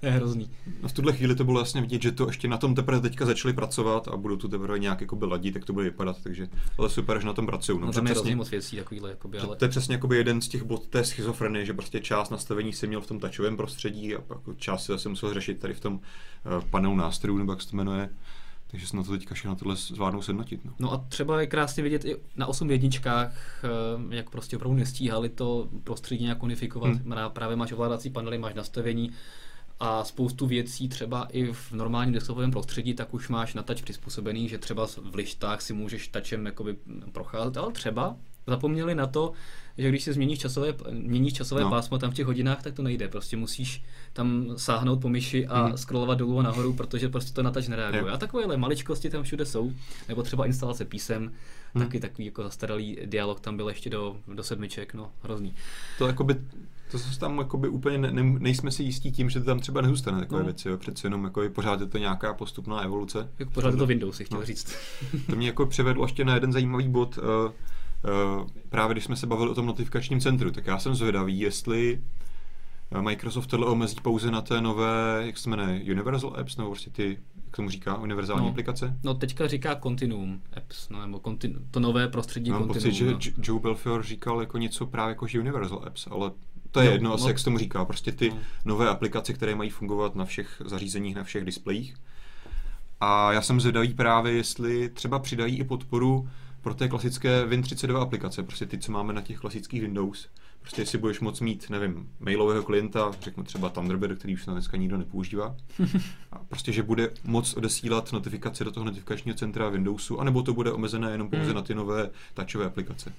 to je hrozný. No v tuhle chvíli to bylo jasně vidět, že to ještě na tom teprve teďka začali pracovat a budou to teprve nějak jako ladit, tak to bude vypadat, takže ale super, že na tom pracují. No, no tam je hrozně moc věcí takovýhle. Jakoby, ale... To je přesně jakoby jeden z těch bod té schizofrenie, že prostě část nastavení si měl v tom tačovém prostředí a pak část si zase musel řešit tady v tom uh, panelu nástrojů, nebo jak se to jmenuje. Takže se na to teďka všechno tohle zvládnou sednotit. No. no a třeba je krásně vidět i na 8 jedničkách, eh, jak prostě opravdu nestíhali to prostředí nějak unifikovat. Hmm. Právě máš ovládací panely, máš nastavení, a spoustu věcí třeba i v normálním desktopovém prostředí, tak už máš na touch přizpůsobený, že třeba v lištách si můžeš tačem jakoby procházet, ale třeba zapomněli na to, že když se změníš časové, měníš časové no. pásmo tam v těch hodinách, tak to nejde. Prostě musíš tam sáhnout po myši a hmm. scrollovat dolů a nahoru, protože prostě to na touch nereaguje. Je. A takovéhle maličkosti tam všude jsou. Nebo třeba instalace písem, hmm. taky takový jako zastaralý dialog tam byl ještě do, do sedmiček, no hrozný. To jakoby to se tam jakoby úplně ne, ne, nejsme si jistí tím, že to tam třeba nezůstane takové no. věci. Jo. Přece jenom jako pořád je to nějaká postupná evoluce. Jako pořád je to Windows, si chtěl no. říct. to mě jako přivedlo ještě na jeden zajímavý bod. Uh, uh, právě když jsme se bavili o tom notifikačním centru, tak já jsem zvědavý, jestli Microsoft tohle omezí pouze na té nové, jak se jmenuje, Universal Apps, nebo prostě ty, jak tomu říká, univerzální no, aplikace? No teďka říká Continuum Apps, no, nebo continu, to nové prostředí Mám Continuum. pocit, no. že Joe Belfior říkal jako něco právě jako že Universal Apps, ale to je no, jedno, no, jak se tomu říká, prostě ty no. nové aplikace, které mají fungovat na všech zařízeních, na všech displejích. A já jsem zvědavý právě, jestli třeba přidají i podporu pro té klasické Win32 aplikace, prostě ty, co máme na těch klasických Windows. Prostě jestli budeš moc mít, nevím, mailového klienta, řeknu třeba Thunderbird, který už na dneska nikdo nepoužívá, a prostě, že bude moc odesílat notifikace do toho notifikačního centra Windowsu, anebo to bude omezené jenom pouze hmm. na ty nové touchové aplikace.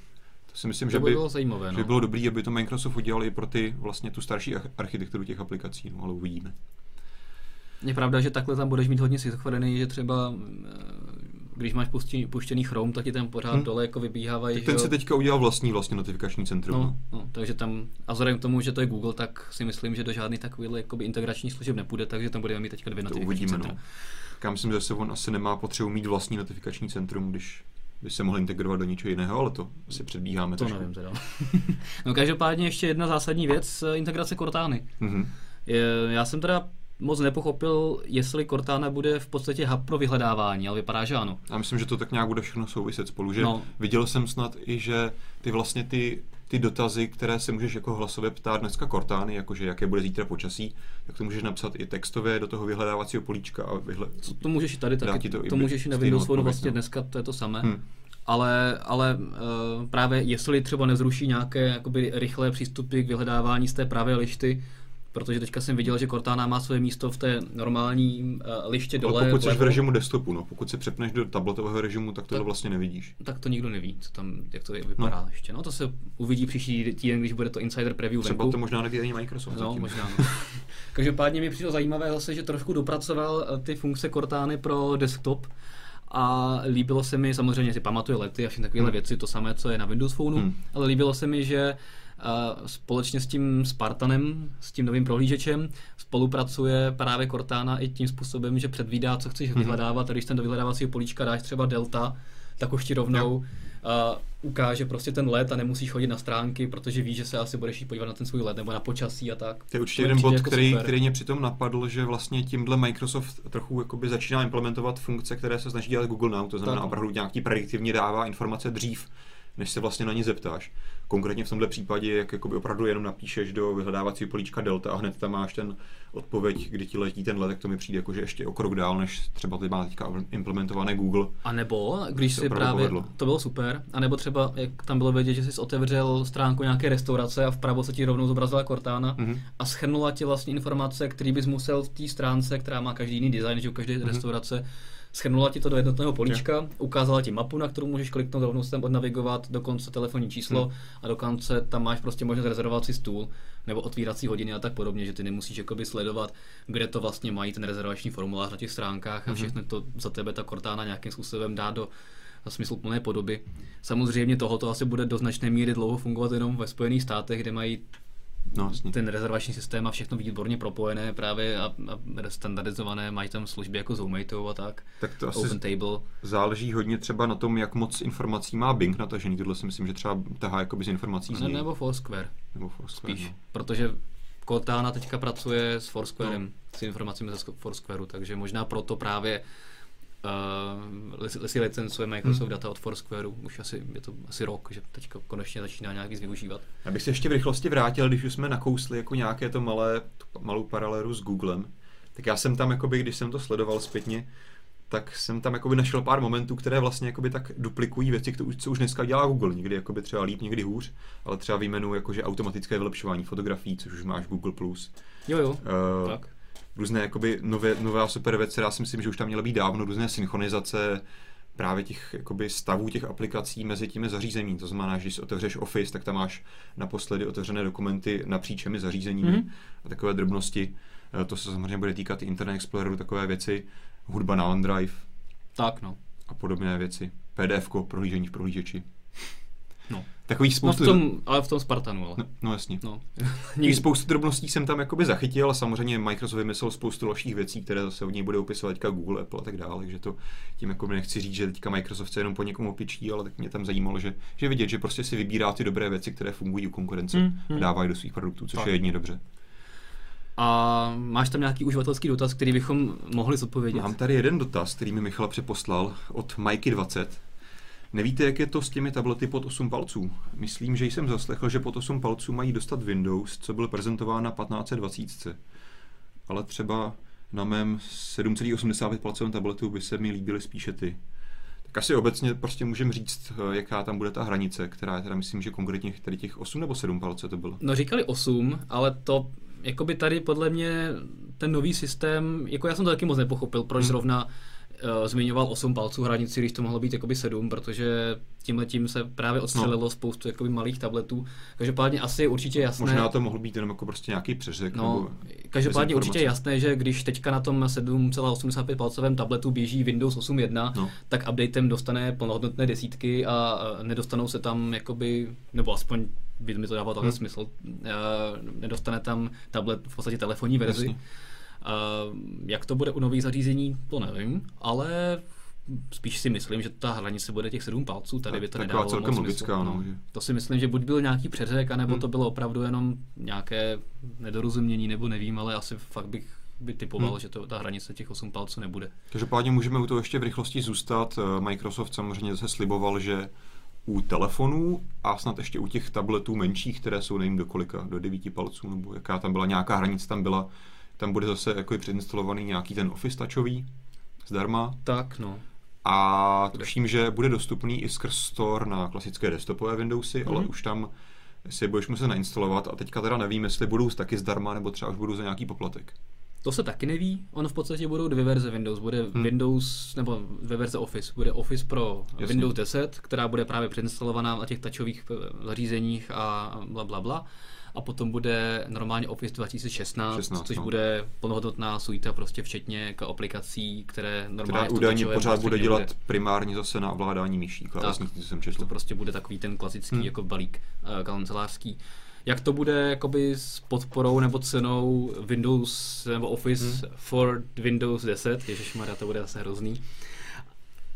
To si myslím, to že by, bylo zajímavé, že by no. bylo dobré, aby to Microsoft udělal i pro ty vlastně tu starší architekturu těch aplikací, no, ale uvidíme. Je pravda, že takhle tam budeš mít hodně schizofrený, že třeba eh, když máš puštěný, puštěný Chrome, tak ti tam pořád hmm. dole jako vybíhávají. ten si teďka udělal vlastní vlastně notifikační centrum. No, no, takže tam, a vzhledem k tomu, že to je Google, tak si myslím, že do žádný takovýhle jakoby integrační služeb nepůjde, takže tam budeme mít teďka dvě notifikační uvidíme, centra. No. Já myslím, že se on asi nemá potřebu mít vlastní notifikační centrum, když by se mohl integrovat do něčeho jiného, ale to asi předbíháme To trošku. nevím teda. no každopádně ještě jedna zásadní věc, integrace Cortány. Mm-hmm. Já jsem teda moc nepochopil, jestli Cortana bude v podstatě hub pro vyhledávání, ale vypadá, že ano. Já myslím, že to tak nějak bude všechno souviset spolu, že no. viděl jsem snad i, že ty vlastně ty ty dotazy, které se můžeš jako hlasově ptát dneska Cortány, jakože jaké bude zítra počasí, tak to můžeš napsat i textově do toho vyhledávacího políčka a vyhled... To můžeš i tady taky, to, to můžeš i na Windows Phone vlastně no. dneska, to je to samé. Hmm. Ale, ale uh, právě jestli třeba nezruší nějaké jakoby, rychlé přístupy k vyhledávání z té pravé lišty, protože teďka jsem viděl, že Cortana má své místo v té normální uh, liště dole. Ale pokud jsi v režimu desktopu, no, pokud se přepneš do tabletového režimu, tak to tak, vlastně nevidíš. Tak to nikdo neví, co tam, jak to vypadá no. ještě. No to se uvidí příští týden, když bude to Insider Preview Třeba venku. to možná neví ani Microsoft. No, zatím. možná. No. Každopádně mi přišlo zajímavé zase, že trošku dopracoval eh, ty funkce Cortány pro desktop, a líbilo se mi, samozřejmě si pamatuje lety a všechny takovéhle hmm. věci, to samé, co je na Windows Phoneu, hmm. ale líbilo se mi, že společně s tím Spartanem, s tím novým prohlížečem, spolupracuje právě Cortana i tím způsobem, že předvídá, co chceš mm-hmm. vyhledávat. A když ten do vyhledávacího políčka dáš třeba delta, tak už ti rovnou uh, ukáže prostě ten let a nemusíš chodit na stránky, protože víš, že se asi budeš jít podívat na ten svůj let nebo na počasí a tak. To je určitě jeden bod, jako který, který mě přitom napadl, že vlastně tímhle Microsoft trochu jakoby začíná implementovat funkce, které se snaží dělat Google Now, to znamená opravdu nějaký prediktivně dává informace dřív, než se vlastně na ně zeptáš. Konkrétně v tomhle případě, jak jakoby opravdu jenom napíšeš do vyhledávacího políčka Delta a hned tam máš ten odpověď, kdy ti letí ten let, tak to mi přijde jako, že ještě o krok dál, než třeba ty má teďka implementované Google. A nebo, když si právě, povedlo. to bylo super, a nebo třeba, jak tam bylo vědět, že jsi otevřel stránku nějaké restaurace a vpravo se ti rovnou zobrazila Cortana mm-hmm. a schrnula ti vlastně informace, který bys musel v té stránce, která má každý jiný design, že u každé mm-hmm. restaurace, schrnula ti to do jednotného políčka, je. ukázala ti mapu, na kterou můžeš kliknout, rovnou se tam odnavigovat, dokonce telefonní číslo hmm. a dokonce tam máš prostě možnost rezervovat si stůl nebo otvírací hodiny a tak podobně, že ty nemusíš jakoby sledovat, kde to vlastně mají ten rezervační formulář na těch stránkách a hmm. všechno to za tebe ta Cortana nějakým způsobem dá do smysluplné podoby. Samozřejmě tohoto asi bude do značné míry dlouho fungovat jenom ve Spojených státech, kde mají No, ten rezervační systém a všechno výborně propojené právě a, a standardizované, mají tam služby jako Zoomate a tak, tak to asi Open Table. záleží hodně třeba na tom, jak moc informací má Bing natažený, tohle si myslím, že třeba tahá jakoby z informací z ne, Nebo Foursquare. Nebo Foursquare, Spíš, no. protože Cortana teďka pracuje s Foursquarem, no. s informacemi ze Foursquareu, takže možná proto právě uh, si licencuje Microsoft hmm. data od Foursquareu, už asi, je to asi rok, že teď konečně začíná nějak víc využívat. Já bych se ještě v rychlosti vrátil, když už jsme nakousli jako nějaké to malé, malou paralelu s Googlem, tak já jsem tam, jakoby, když jsem to sledoval zpětně, tak jsem tam jakoby našel pár momentů, které vlastně jakoby tak duplikují věci, co už dneska dělá Google. Někdy jakoby třeba líp, někdy hůř, ale třeba výjmenu jakože automatické vylepšování fotografií, což už máš Google+. Jo, jo, uh, tak různé jakoby nové, nová super věc, já si myslím, že už tam měla být dávno, různé synchronizace právě těch jakoby stavů těch aplikací mezi těmi zařízeními. To znamená, že když si otevřeš Office, tak tam máš naposledy otevřené dokumenty napříč těmi zařízeními mm-hmm. a takové drobnosti. Eh, to se samozřejmě bude týkat i Internet Exploreru, takové věci, hudba na OneDrive. Tak no. A podobné věci. PDF, prohlížení v prohlížeči. No. Takových spoustu... No v tom, ale v tom Spartanu, ale. No, no jasně. No. Spoustu drobností jsem tam jakoby zachytil a samozřejmě Microsoft vymyslel spoustu dalších věcí, které zase od něj bude upisovat teďka Google, Apple a tak dále, takže to tím jako nechci říct, že teďka Microsoft se jenom po někom opičí, ale tak mě tam zajímalo, že, že vidět, že prostě si vybírá ty dobré věci, které fungují u konkurence mm, mm. a dávají do svých produktů, což tak. je jedně dobře. A máš tam nějaký uživatelský dotaz, který bychom mohli zodpovědět? Mám tady jeden dotaz, který mi Michal přeposlal od Mikey20. Nevíte, jak je to s těmi tablety pod 8 palců? Myslím, že jsem zaslechl, že pod 8 palců mají dostat Windows, co byl prezentován na 1520. Ale třeba na mém 7,85 palcovém tabletu by se mi líbily spíše ty. Tak asi obecně prostě můžeme říct, jaká tam bude ta hranice, která je teda myslím, že konkrétně tady těch 8 nebo 7 palce to bylo. No říkali 8, ale to jakoby tady podle mě ten nový systém, jako já jsem to taky moc nepochopil, proč hmm. zrovna uh, zmiňoval 8 palců hranici, když to mohlo být jakoby 7, protože tímhle tím se právě odstřelilo no. spoustu jakoby malých tabletů. Každopádně asi je určitě jasné. Možná to mohl být jenom jako prostě nějaký přeřek. No, nebo každopádně určitě jasné, že když teďka na tom 7,85 palcovém tabletu běží Windows 8.1, no. tak updatem dostane plnohodnotné desítky a nedostanou se tam jakoby, nebo aspoň by mi to dávalo hmm. smysl, uh, nedostane tam tablet v podstatě telefonní verzi. Jasně jak to bude u nových zařízení, to nevím, ale spíš si myslím, že ta hranice bude těch sedm palců, tady by to nedávalo celkem moc logická, no, že... To si myslím, že buď byl nějaký přeřek, anebo hmm. to bylo opravdu jenom nějaké nedorozumění, nebo nevím, ale asi fakt bych by typoval, hmm. že to, ta hranice těch 8 palců nebude. Každopádně můžeme u toho ještě v rychlosti zůstat. Eh, Microsoft samozřejmě se sliboval, že u telefonů a snad ještě u těch tabletů menších, které jsou nevím do kolika, do 9 palců, nebo jaká tam byla, nějaká hranice tam byla, tam bude zase jako předinstalovaný nějaký ten Office touchový zdarma. Tak, no. A tuším, že bude dostupný i skrz Store na klasické desktopové Windowsy, mm-hmm. ale už tam si budeš muset nainstalovat a teďka teda nevím, jestli budou taky zdarma, nebo třeba už budou za nějaký poplatek. To se taky neví. Ono v podstatě budou dvě verze Windows. Bude hmm. Windows, nebo dvě verze Office. Bude Office pro Jasně. Windows 10, která bude právě přeinstalovaná na těch touchových eh, zařízeních a bla, bla, bla a potom bude normálně Office 2016, 16, což no. bude plnohodnotná suita prostě včetně jako aplikací, které normálně Která údajně pořád bude dělat bude... primárně zase na ovládání myší, klávesnicí, co jsem četl. To prostě bude takový ten klasický hmm. jako balík uh, kancelářský. Jak to bude jakoby s podporou nebo cenou Windows nebo Office hmm. for Windows 10, ježišmarja, to bude zase hrozný.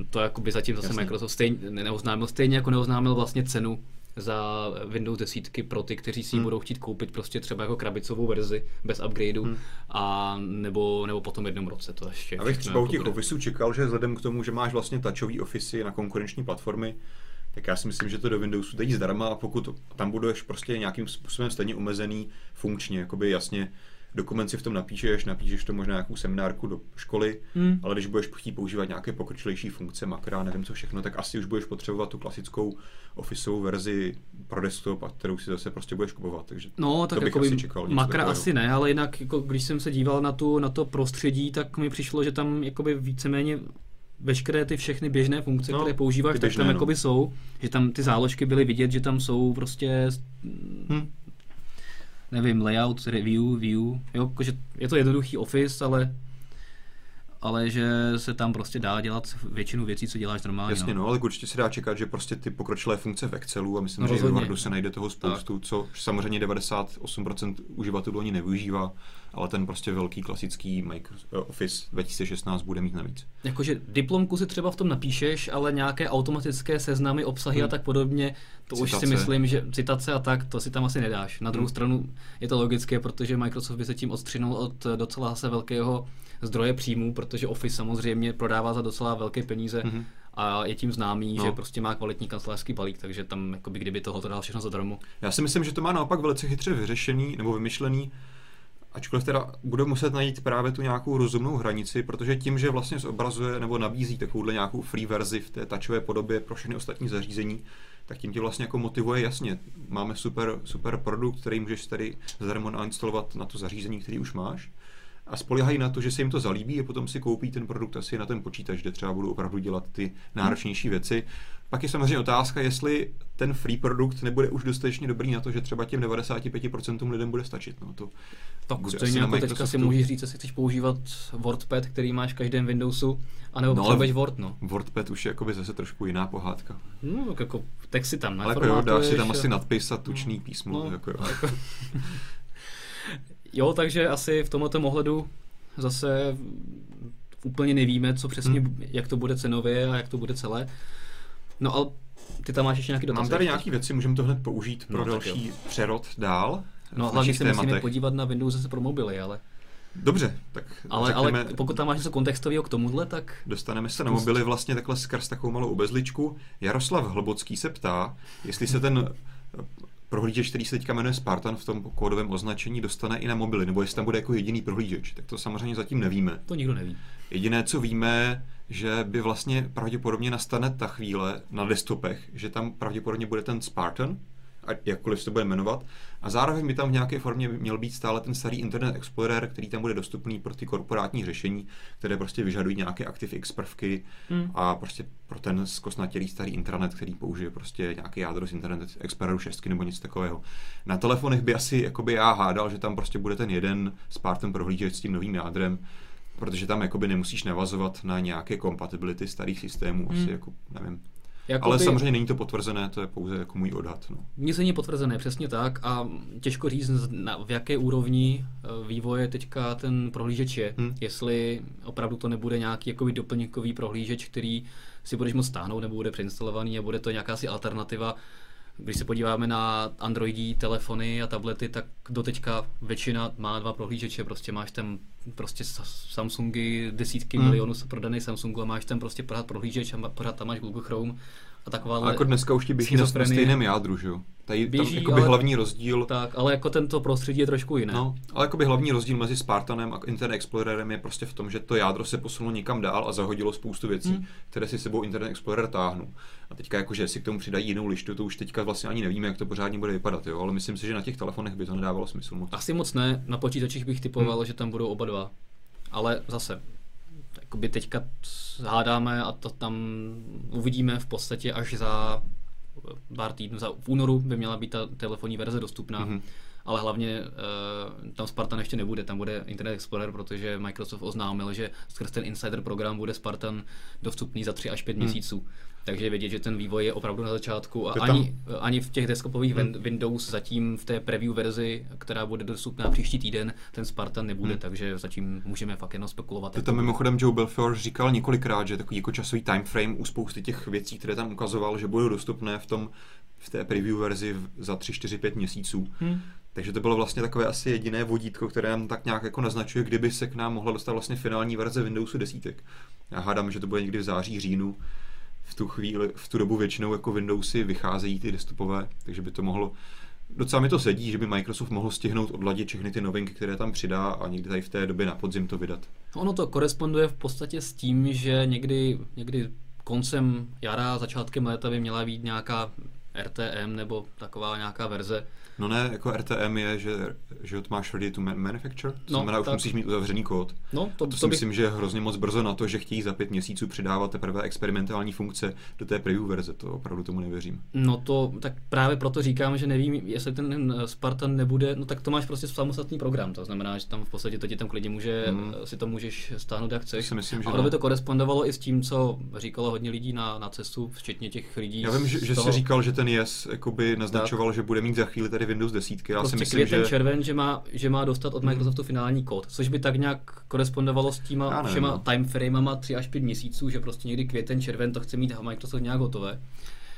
To jakoby zatím zase Jasně. Microsoft stejně neoznámil, stejně jako neoznámil vlastně cenu za Windows 10 pro ty, kteří si hmm. budou chtít koupit prostě třeba jako krabicovou verzi bez upgradeu hmm. a nebo, nebo potom jednom roce to ještě. Abych třeba u těch bude. Officeů čekal, že vzhledem k tomu, že máš vlastně touchový Office na konkurenční platformy, tak já si myslím, že to do Windowsu dají zdarma a pokud tam budeš prostě nějakým způsobem stejně omezený funkčně, jakoby jasně dokument si v tom napíšeš, napíšeš to možná nějakou seminárku do školy, hmm. ale když budeš chtít používat nějaké pokročilejší funkce, makra, nevím co všechno, tak asi už budeš potřebovat tu klasickou officeovou verzi pro desktop, a kterou si zase prostě budeš kupovat. Takže no, tak to bych asi čekal. Makra asi ne, ale jinak, jako, když jsem se díval na, tu, na to prostředí, tak mi přišlo, že tam jakoby víceméně veškeré ty všechny běžné funkce, no, které používáš, běžné, tak tam no. jakoby jsou, že tam ty záložky byly vidět, že tam jsou prostě hmm nevím, layout, review, view, jo, že je to jednoduchý Office, ale ale že se tam prostě dá dělat většinu věcí, co děláš normálně. Jasně, no, no ale určitě se dá čekat, že prostě ty pokročilé funkce v Excelu a myslím, no, že Wordu se najde toho spoustu, tak. co samozřejmě 98% uživatelů ani nevyužívá, ale ten prostě velký klasický Microsoft eh, Office 2016 bude mít navíc. Jakože diplomku si třeba v tom napíšeš, ale nějaké automatické seznamy, obsahy hmm. a tak podobně, to citace. už si myslím, že citace a tak, to si tam asi nedáš. Na druhou hmm. stranu je to logické, protože Microsoft by se tím odstřinul od docela se velkého zdroje příjmů, protože Office samozřejmě prodává za docela velké peníze mm-hmm. a je tím známý, no. že prostě má kvalitní kancelářský balík, takže tam jakoby, kdyby toho to dal všechno zadarmo. Já si myslím, že to má naopak velice chytře vyřešený nebo vymyšlený, Ačkoliv teda bude muset najít právě tu nějakou rozumnou hranici, protože tím, že vlastně zobrazuje nebo nabízí takovouhle nějakou free verzi v té tačové podobě pro všechny ostatní zařízení, tak tím tě vlastně jako motivuje jasně. Máme super, super produkt, který můžeš tady zadarmo nainstalovat na to zařízení, který už máš a spolehají na to, že se jim to zalíbí a potom si koupí ten produkt asi na ten počítač, kde třeba budou opravdu dělat ty náročnější věci. Pak je samozřejmě otázka, jestli ten free produkt nebude už dostatečně dobrý na to, že třeba těm 95% lidem bude stačit. No, to tak stejně jako teďka si můžeš říct, jestli chceš používat WordPad, který máš v každém Windowsu, anebo no, potřebuješ Word. No. WordPad už je jakoby zase trošku jiná pohádka. No, tak jako text si tam Ale jako jo, dáš si tam asi nadpis a tučný no, písmo. No, jako jo. Jako. Jo, takže asi v tomto ohledu zase úplně nevíme, co přesně, hmm. jak to bude cenově a jak to bude celé. No ale ty tam máš ještě nějaký dotaz. Mám tady nějaké věci, můžeme to hned použít pro no, další přerod dál. No hlavně se musíme podívat na Windows zase pro mobily, ale... Dobře, tak ale, řekneme, ale pokud tam máš něco kontextového k tomuhle, tak... Dostaneme se na mobily vlastně takhle skrz takovou malou obezličku. Jaroslav Hlbocký se ptá, jestli se ten prohlížeč, který se teďka jmenuje Spartan v tom kódovém označení, dostane i na mobily, nebo jestli tam bude jako jediný prohlížeč, tak to samozřejmě zatím nevíme. To nikdo neví. Jediné, co víme, že by vlastně pravděpodobně nastane ta chvíle na desktopech, že tam pravděpodobně bude ten Spartan, jakkoliv se to bude jmenovat. A zároveň by tam v nějaké formě měl být stále ten starý Internet Explorer, který tam bude dostupný pro ty korporátní řešení, které prostě vyžadují nějaké ActiveX prvky hmm. a prostě pro ten zkosnatělý starý internet, který použije prostě nějaký jádro z Internet Exploreru 6 nebo něco takového. Na telefonech by asi jakoby já hádal, že tam prostě bude ten jeden Spartan prohlížeč s tím novým jádrem, protože tam jakoby nemusíš navazovat na nějaké kompatibility starých systémů, hmm. asi jako, nevím, Jakoby, Ale samozřejmě není to potvrzené, to je pouze jako můj odhad. No. Nic není potvrzené, přesně tak a těžko říct, na, v jaké úrovni eh, vývoje teďka ten prohlížeč je. Hmm. Jestli opravdu to nebude nějaký jakoby doplňkový prohlížeč, který si budeš moct stáhnout nebo bude přeinstalovaný a bude to nějaká si alternativa když se podíváme na Androidí telefony a tablety, tak doteďka většina má dva prohlížeče, prostě máš tam prostě Samsungy, desítky hmm. milionů prodaných Samsungů a máš tam prostě pořád prohlížeč a pořád tam máš Google Chrome a taková. A jako dneska už ti běží na stejném jádru, že jo? Tady běží, tam ale, hlavní rozdíl... Tak, ale jako tento prostředí je trošku jiné. No, ale jakoby hlavní rozdíl mezi Spartanem a Internet Explorerem je prostě v tom, že to jádro se posunulo někam dál a zahodilo spoustu věcí, hmm. které si sebou Internet Explorer táhnou. A teďka jakože si k tomu přidají jinou lištu, to už teďka vlastně ani nevíme, jak to pořádně bude vypadat, jo? ale myslím si, že na těch telefonech by to nedávalo smysl moc. Asi moc ne, na počítačích bych typoval, hmm. že tam budou oba dva. Ale zase, jakoby teďka hádáme a to tam uvidíme v podstatě až za pár týdnů, za, v únoru by měla být ta telefonní verze dostupná. Mm-hmm ale hlavně uh, tam Spartan ještě nebude, tam bude Internet Explorer, protože Microsoft oznámil, že skrz ten Insider program bude Spartan dostupný za 3 až 5 hmm. měsíců. Takže vědět, že ten vývoj je opravdu na začátku a ani, ani v těch desktopových hmm. Windows zatím v té preview verzi, která bude dostupná příští týden, ten Spartan nebude, hmm. takže zatím můžeme fakt jenom spekulovat. To tam mimochodem Joe Belfort říkal několikrát, že takový jako časový time frame u spousty těch věcí, které tam ukazoval, že budou dostupné v tom v té preview verzi za 3, 4, 5 měsíců. Hmm. Takže to bylo vlastně takové asi jediné vodítko, které nám tak nějak jako naznačuje, kdyby se k nám mohla dostat vlastně finální verze Windowsu desítek. Já hádám, že to bude někdy v září, říjnu. V tu chvíli, v tu dobu většinou jako Windowsy vycházejí ty desktopové, takže by to mohlo Docela mi to sedí, že by Microsoft mohl stihnout odladit všechny ty novinky, které tam přidá a někdy tady v té době na podzim to vydat. Ono to koresponduje v podstatě s tím, že někdy, někdy koncem jara, začátkem léta by měla být nějaká RTM nebo taková nějaká verze, No ne, jako RTM je, že, že to máš ready to manufacture, to no, znamená, už musíš mít uzavřený kód. No, to, to, to si bych... myslím, že je hrozně moc brzo na to, že chtějí za pět měsíců přidávat teprve experimentální funkce do té preview verze, to opravdu tomu nevěřím. No to, tak právě proto říkám, že nevím, jestli ten Spartan nebude, no tak to máš prostě samostatný program, to znamená, že tam v podstatě to ti tam klidně může, hmm. si to můžeš stáhnout jak chceš. Si myslím, že a by to korespondovalo i s tím, co říkalo hodně lidí na, na cestu, včetně těch lidí. Já vím, že, že jsi říkal, že ten Yes jakoby naznačoval, tak. že bude mít za chvíli tady Windows 10. Já prostě si myslím, květen, že... červen, že má, že má dostat od Microsoftu hmm. finální kód, což by tak nějak korespondovalo s těma všema no. timeframama 3 až 5 měsíců, že prostě někdy květen, červen to chce mít Microsoft nějak hotové.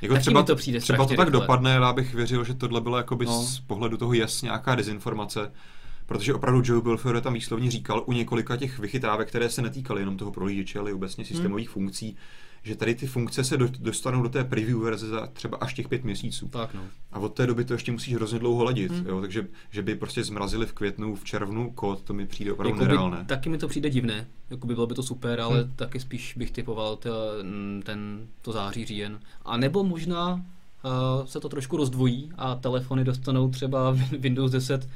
Jako Taky třeba to, přijde třeba to tak rychle. dopadne, já bych věřil, že tohle bylo jakoby no. z pohledu toho jas nějaká dezinformace, protože opravdu Joe Belfiore tam výslovně říkal u několika těch vychytávek, které se netýkaly jenom toho prohlížeče, ale obecně systémových hmm. funkcí, že tady ty funkce se dostanou do té preview verze za třeba až těch pět měsíců. Tak no. A od té doby to ještě musíš hrozně dlouho ladit, hmm. jo? takže že by prostě zmrazili v květnu, v červnu kód, to mi přijde opravdu Jakoby, nereálné. Taky mi to přijde divné, jako by bylo by to super, ale hmm. taky spíš bych typoval ten, ten, to září, říjen. A nebo možná uh, se to trošku rozdvojí a telefony dostanou třeba Windows 10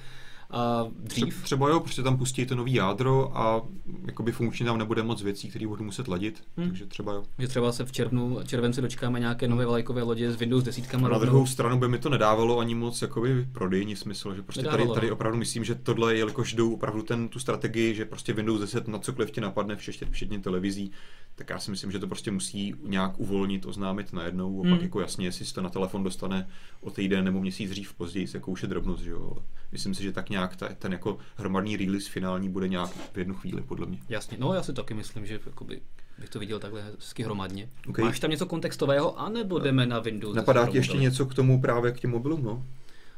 a dřív. Třeba jo, prostě tam pustí to nový jádro a jakoby funkčně tam nebude moc věcí, které budu muset ladit, hmm. takže třeba jo. Že třeba se v červnu, červenci dočkáme nějaké nové vlajkové lodě s Windows 10. Na druhou stranu by mi to nedávalo ani moc jakoby prodejní smysl, že prostě tady, tady no. opravdu myslím, že tohle, jelikož jdou opravdu ten, tu strategii, že prostě Windows 10 na cokoliv ti napadne, včetně, včetně televizí, tak já si myslím, že to prostě musí nějak uvolnit, oznámit najednou a hmm. pak jako jasně, jestli se to na telefon dostane o týden nebo měsíc dřív později, jako už je drobnost, že jo. Myslím si, že tak nějak ta, ten jako hromadný release finální bude nějak v jednu chvíli, podle mě. Jasně, no já si taky myslím, že jakoby bych to viděl takhle hezky hromadně. Okay. Máš tam něco kontextového, anebo jdeme na Windows? Napadá ti ještě něco k tomu právě k těm mobilům, no?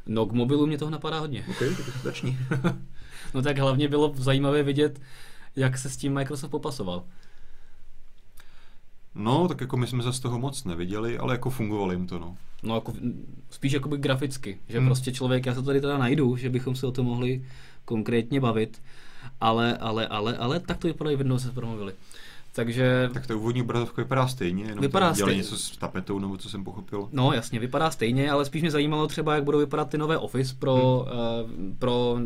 No k mobilu mě toho napadá hodně. Ok, tak začni. no tak hlavně bylo zajímavé vidět, jak se s tím Microsoft popasoval. No, tak jako my jsme zase toho moc neviděli, ale jako fungovalo jim to, no. No, jako, spíš jakoby graficky, že hmm. prostě člověk, já se tady teda najdu, že bychom se o tom mohli konkrétně bavit, ale, ale, ale, ale tak to vypadají Windows pro mobily. Takže... Tak to úvodní obrazovka vypadá stejně, jenom vypadá stejně. něco s tapetou, nebo co jsem pochopil. No jasně, vypadá stejně, ale spíš mě zajímalo třeba, jak budou vypadat ty nové Office pro, hmm. uh, pro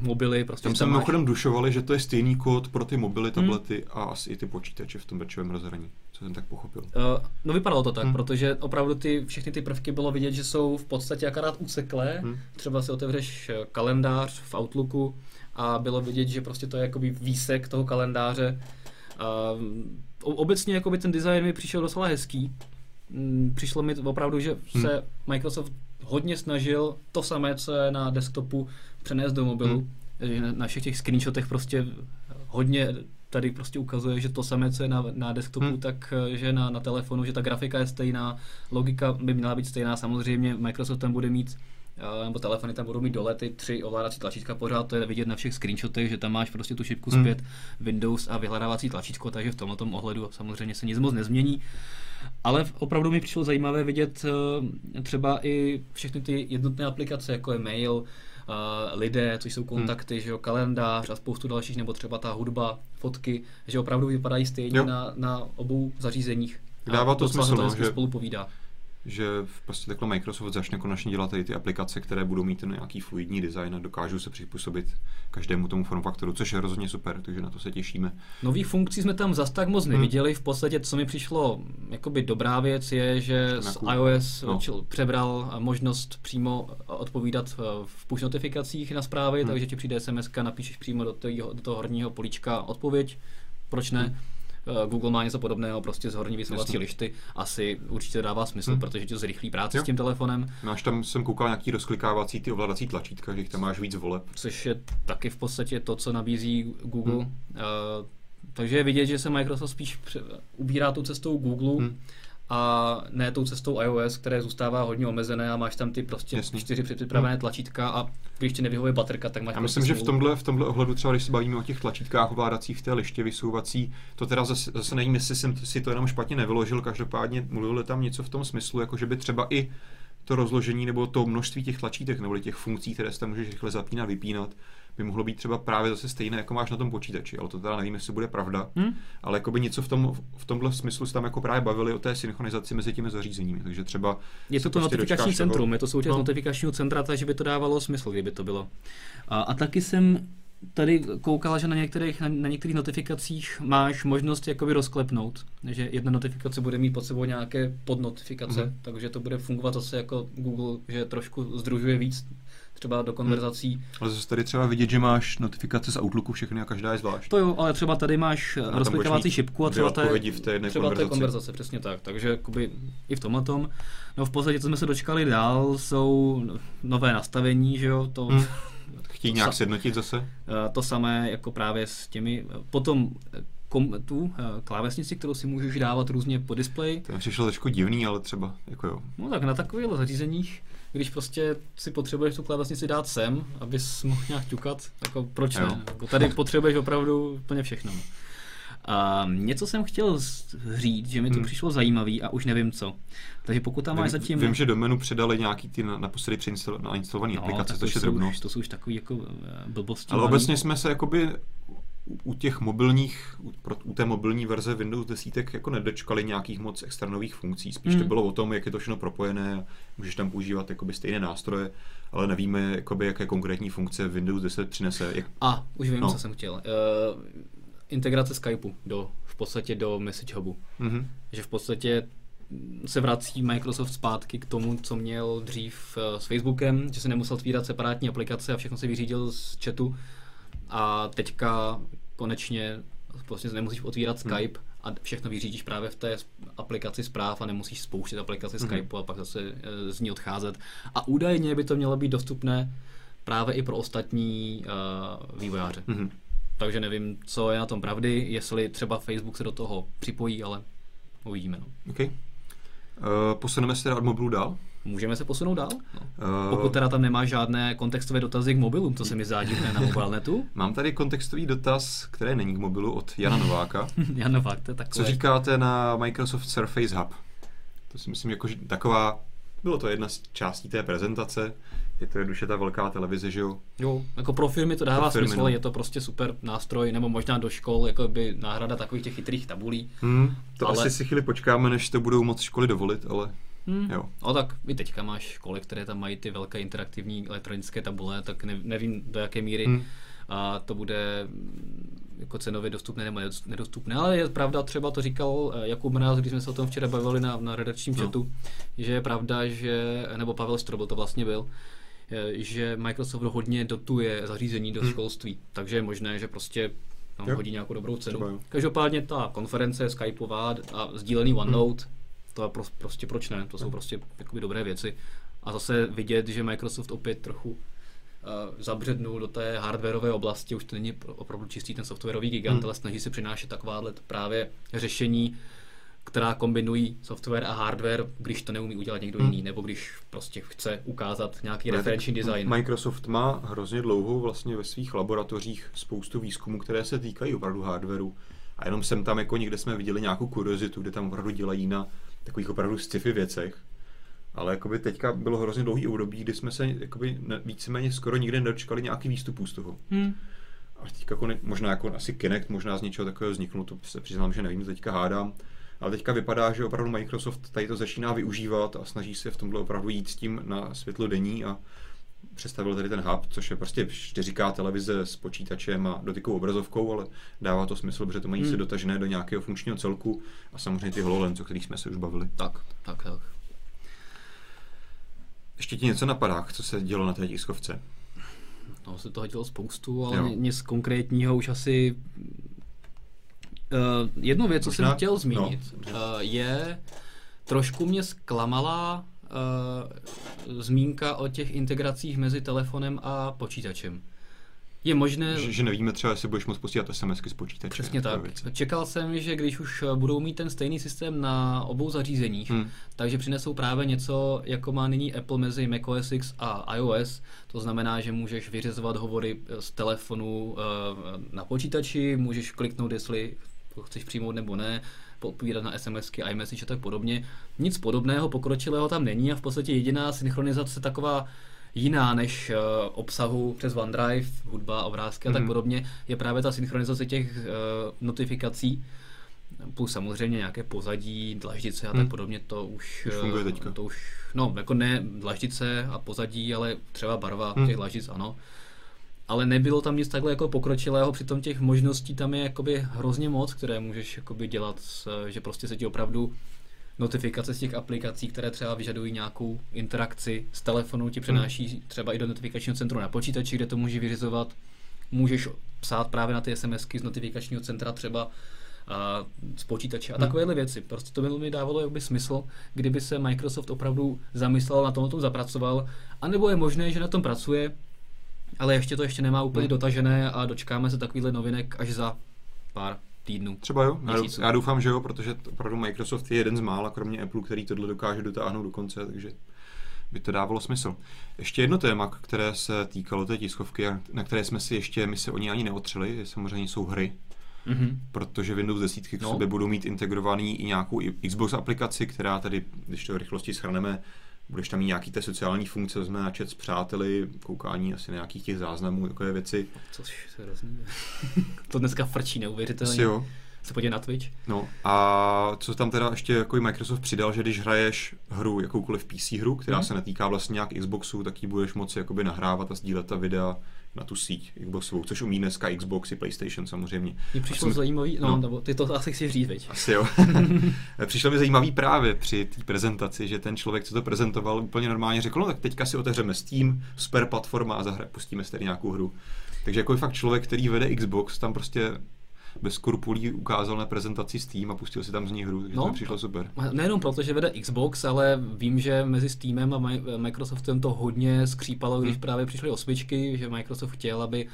mobily. Prostě tam se mimochodem dušovali, že to je stejný kód pro ty mobily, hmm. tablety hmm. a asi i ty počítače v tom večovém rozhraní, co jsem tak pochopil. Uh, no vypadalo to tak, hmm. protože opravdu ty, všechny ty prvky bylo vidět, že jsou v podstatě akorát useklé. Hmm. Třeba si otevřeš eh, kalendář v Outlooku a bylo vidět, že prostě to je jakoby výsek toho kalendáře Uh, obecně by ten design mi přišel docela hezký. Mm, přišlo mi opravdu, že hmm. se hmm. Microsoft hodně snažil to samé, co je na desktopu, přenést do mobilu. Hmm. Na všech těch screenshotech prostě hodně tady prostě ukazuje, že to samé, co je na, na desktopu, hmm. tak eh, že na, na telefonu, že ta grafika je stejná, logika by měla být stejná, samozřejmě Microsoft tam bude mít nebo telefony tam budou mít dole ty tři ovládací tlačítka pořád, to je vidět na všech screenshotech, že tam máš prostě tu šipku hmm. zpět, Windows a vyhledávací tlačítko, takže v tomto ohledu samozřejmě se nic moc nezmění. Ale opravdu mi přišlo zajímavé vidět eh, třeba i všechny ty jednotné aplikace, jako je mail, uh, lidé, což jsou kontakty, hmm. že jo, kalendář a spoustu dalších, nebo třeba ta hudba, fotky, že opravdu vypadají stejně na, na obou zařízeních. Dává to smysl, no, že spolu povídá že prostě takhle Microsoft začne konečně dělat i ty aplikace, které budou mít ten nějaký fluidní design a dokážou se přizpůsobit každému tomu formfaktoru, což je rozhodně super, takže na to se těšíme. Nový funkcí jsme tam zas tak moc neviděli, hmm. v podstatě co mi přišlo jakoby dobrá věc je, že z iOS no. přebral možnost přímo odpovídat v push notifikacích na zprávy, hmm. takže ti přijde SMS, napíšeš přímo do toho, do toho horního políčka odpověď, proč ne? Hmm Eh, Google má něco podobného, prostě z horní vysvětlovací lišty, asi určitě dává smysl, hmm. protože to zrychlí práci jo. s tím telefonem. Máš tam, jsem koukal nějaký rozklikávací ty ovládací tlačítka, že tam máš víc voleb. Což je taky v podstatě to, co nabízí Google. Hmm. Uh, takže je vidět, že se Microsoft spíš ubírá tou cestou Google, hmm a ne tou cestou iOS, které zůstává hodně omezené a máš tam ty prostě Jasný. čtyři připravené hmm. tlačítka a když ti nevyhovuje baterka, tak máš Já myslím, prostě že v tomhle, v tomhle ohledu třeba, když se bavíme o těch tlačítkách ovládacích v té liště vysouvací, to teda zase, zase nevím, jestli jsem si to jenom špatně nevyložil, každopádně mluvili tam něco v tom smyslu, jako že by třeba i to rozložení nebo to množství těch tlačítek nebo těch funkcí, které se můžeš rychle zapínat, vypínat, by mohlo být třeba právě zase stejné, jako máš na tom počítači, ale to teda nevím, jestli bude pravda, hmm? ale jako by něco v, tom, v tomhle smyslu se tam jako právě bavili o té synchronizaci mezi těmi zařízeními, takže třeba... Je to to prostě notifikační centrum, toho... je to součást no. notifikačního centra, takže by to dávalo smysl, kdyby to bylo. A, a taky jsem tady koukala, že na některých, na, na některých notifikacích máš možnost jakoby rozklepnout, že jedna notifikace bude mít pod sebou nějaké podnotifikace, mm-hmm. takže to bude fungovat zase jako Google, že trošku združuje víc třeba do konverzací. Hmm. Ale zase tady třeba vidět, že máš notifikace z Outlooku všechny a každá je zvlášť. To jo, ale třeba tady máš eh, rozklikávací šipku a třeba to je, v té jedné třeba konverzaci. té konverzace, přesně tak. Takže jakoby i v tomhle tom. No v podstatě, co jsme se dočkali dál, jsou nové nastavení, že jo, to... Hmm. Chtějí nějak sjednotit zase? Eh, to samé jako právě s těmi, potom eh, kom, tu klávesnici, kterou si můžeš dávat různě po displeji. To mi přišlo trošku divný, ale třeba jako jo. No tak na takových zařízeních když prostě si potřebuješ tu klávesnici dát sem, abys mohl nějak ťukat, jako proč ne? Jako tady potřebuješ opravdu úplně všechno. A něco jsem chtěl říct, že mi to hmm. přišlo zajímavý a už nevím co. Takže pokud tam máš zatím... Vím, že do menu přidali nějaký ty naposledy nainstalované no, aplikace, což je drobnost. To jsou už takový jako eh, blbosti. Ale obecně jsme se jakoby u těch mobilních, u, té mobilní verze Windows 10 jako nedočkali nějakých moc extra nových funkcí. Spíš hmm. to bylo o tom, jak je to všechno propojené, můžeš tam používat jakoby stejné nástroje, ale nevíme, jakoby, jaké konkrétní funkce Windows 10 přinese. Jak... A, už vím, no. co jsem chtěl. Uh, integrace Skypeu do, v podstatě do Message Hubu. Mm-hmm. Že v podstatě se vrací Microsoft zpátky k tomu, co měl dřív uh, s Facebookem, že se nemusel otvírat separátní aplikace a všechno se vyřídil z chatu a teďka konečně vlastně nemusíš otvírat hmm. Skype a všechno vyřídíš právě v té aplikaci zpráv a nemusíš spouštět aplikaci hmm. Skype a pak zase e, z ní odcházet. A údajně by to mělo být dostupné právě i pro ostatní uh, vývojáře. Hmm. Takže nevím, co je na tom pravdy, jestli třeba Facebook se do toho připojí, ale uvidíme. No. Okay. Uh, posuneme se teda od mobilu dál? Můžeme se posunout dál? No. Uh, Pokud teda tam nemá žádné kontextové dotazy k mobilům, co se mi zdá na mobilnetu. Mám tady kontextový dotaz, který není k mobilu od Jana Nováka. Jan Novák, to je takové. Co říkáte na Microsoft Surface Hub? To si myslím, jako, že taková, bylo to jedna z částí té prezentace, je to jednoduše ta velká televize, že jo? Jo, jako pro firmy to dává firmy, smysl, no. je to prostě super nástroj, nebo možná do škol, jako by náhrada takových těch chytrých tabulí. Hmm, to ale... asi si chvíli počkáme, než to budou moc školy dovolit, ale Hmm. Jo. No tak i teďka máš školy, které tam mají ty velké interaktivní elektronické tabule, tak ne, nevím do jaké míry hmm. a to bude mm, jako cenově dostupné nebo nedostupné, ale je pravda, třeba to říkal eh, Jakub Mráz, když jsme se o tom včera bavili na, na redakčním no. chatu, že je pravda, že, nebo Pavel Strobl to vlastně byl, eh, že Microsoft hodně dotuje zařízení do hmm. školství, takže je možné, že prostě no, hodí nějakou dobrou cenu. Každopádně ta konference Skypeová a sdílený. OneNote, hmm to je pro, prostě proč ne, to jsou prostě jakoby dobré věci. A zase vidět, že Microsoft opět trochu zabřednul do té hardwareové oblasti, už to není opravdu čistý ten softwarový gigant, hmm. ale snaží se přinášet takováhle právě řešení, která kombinují software a hardware, když to neumí udělat někdo hmm. jiný, nebo když prostě chce ukázat nějaký ne, referenční design. Microsoft má hrozně dlouho vlastně ve svých laboratořích spoustu výzkumů, které se týkají opravdu hardwareu. A jenom jsem tam jako někde jsme viděli nějakou kuriozitu, kde tam opravdu dělají na takových opravdu sci-fi věcech. Ale jakoby teďka bylo hrozně dlouhý období, kdy jsme se jakoby víceméně skoro nikdy nedočkali nějaký výstupů z toho. Hmm. A teďka jako ne, možná jako asi Kinect možná z něčeho takového vzniknul, to se přiznám, že nevím, teďka hádám. Ale teďka vypadá, že opravdu Microsoft tady to začíná využívat a snaží se v tomhle opravdu jít s tím na světlo denní a představil tady ten hub, což je prostě 4K televize s počítačem a dotykovou obrazovkou, ale dává to smysl, protože to mají hmm. se dotažené do nějakého funkčního celku a samozřejmě ty HoloLens, o kterých jsme se už bavili. Tak, tak, tak. Ještě ti něco napadá, co se dělo na té tiskovce? No, se toho dělo spoustu, ale nic konkrétního už asi... Uh, jednu věc, co Možná? jsem chtěl zmínit, no, uh, je, trošku mě zklamala uh, zmínka o těch integracích mezi telefonem a počítačem. Je možné... Že, že nevíme třeba, jestli budeš moct posílat SMSky z počítače. Přesně tak. Věci. Čekal jsem, že když už eh, budou mít ten stejný systém na obou zařízeních, hmm. takže přinesou právě něco, jako má nyní Apple mezi macOS X a iOS. To znamená, že můžeš vyřizovat hovory eh, z telefonu na počítači, můžeš kliknout, jestli to chceš přijmout nebo ne, odpovídat na SMSky, iMessage a tak podobně. Nic podobného, pokročilého tam není a v podstatě jediná synchronizace taková jiná než uh, obsahu přes OneDrive, hudba, obrázky a mm-hmm. tak mhm. podobně, je právě ta synchronizace těch uh, notifikací, plus samozřejmě nějaké pozadí, dlaždice a tak hmm. podobně, to už, už funguje teďka. To už, no, jako ne dlaždice a pozadí, ale třeba barva hmm. těch dlaždic, ano ale nebylo tam nic takhle jako pokročilého, přitom těch možností tam je jakoby hrozně moc, které můžeš jakoby dělat, že prostě se ti opravdu notifikace z těch aplikací, které třeba vyžadují nějakou interakci s telefonu, ti přenáší hmm. třeba i do notifikačního centru na počítači, kde to můžeš vyřizovat. Můžeš psát právě na ty SMSky z notifikačního centra třeba a z počítače a hmm. takovéhle věci. Prostě to by mi dávalo jakoby smysl, kdyby se Microsoft opravdu zamyslel na tom, tom zapracoval, anebo je možné, že na tom pracuje, ale ještě to ještě nemá úplně hmm. dotažené a dočkáme se takovýhle novinek až za pár týdnů. Třeba jo, měsíců. já doufám, že jo, protože opravdu Microsoft je jeden z mála, kromě Apple, který tohle dokáže dotáhnout do konce, takže by to dávalo smysl. Ještě jedno téma, které se týkalo té tiskovky, na které jsme si ještě, my se o ní ani neotřeli, je samozřejmě jsou hry. Mm-hmm. Protože Windows 10 k no. sobě budou mít integrovaný i nějakou Xbox aplikaci, která tady, když to v rychlosti schrneme, budeš tam mít nějaký té sociální funkce, vezme na chat s přáteli, koukání asi na nějakých těch záznamů, takové věci. Což se hrozný. to dneska frčí neuvěřitelně. Jo. Se podívej na Twitch. No a co tam teda ještě jako Microsoft přidal, že když hraješ hru, jakoukoliv PC hru, která hmm. se netýká vlastně nějak Xboxu, tak ji budeš moci jakoby nahrávat a sdílet ta videa na tu síť Xboxovou, což umí dneska Xbox i PlayStation samozřejmě. Mně přišlo jsem... zajímavý, no, no, nebo ty to asi chceš říct, veď? Asi jo. přišlo mi zajímavý právě při té prezentaci, že ten člověk, co to prezentoval, úplně normálně řekl, no tak teďka si otevřeme Steam, super platforma a zahra, pustíme si tady nějakou hru. Takže jako fakt člověk, který vede Xbox, tam prostě bez skrupulí ukázal na prezentaci Steam a pustil si tam z ní hru, takže no, to mi přišlo super. Nejenom proto, že vede Xbox, ale vím, že mezi Steamem a Microsoftem to hodně skřípalo, když hmm. právě přišly osmičky, že Microsoft chtěl, aby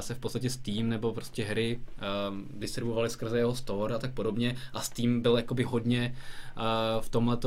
se v podstatě Steam nebo prostě hry uh, distribuovaly skrze jeho store a tak podobně a Steam byl jakoby hodně uh, v tomhle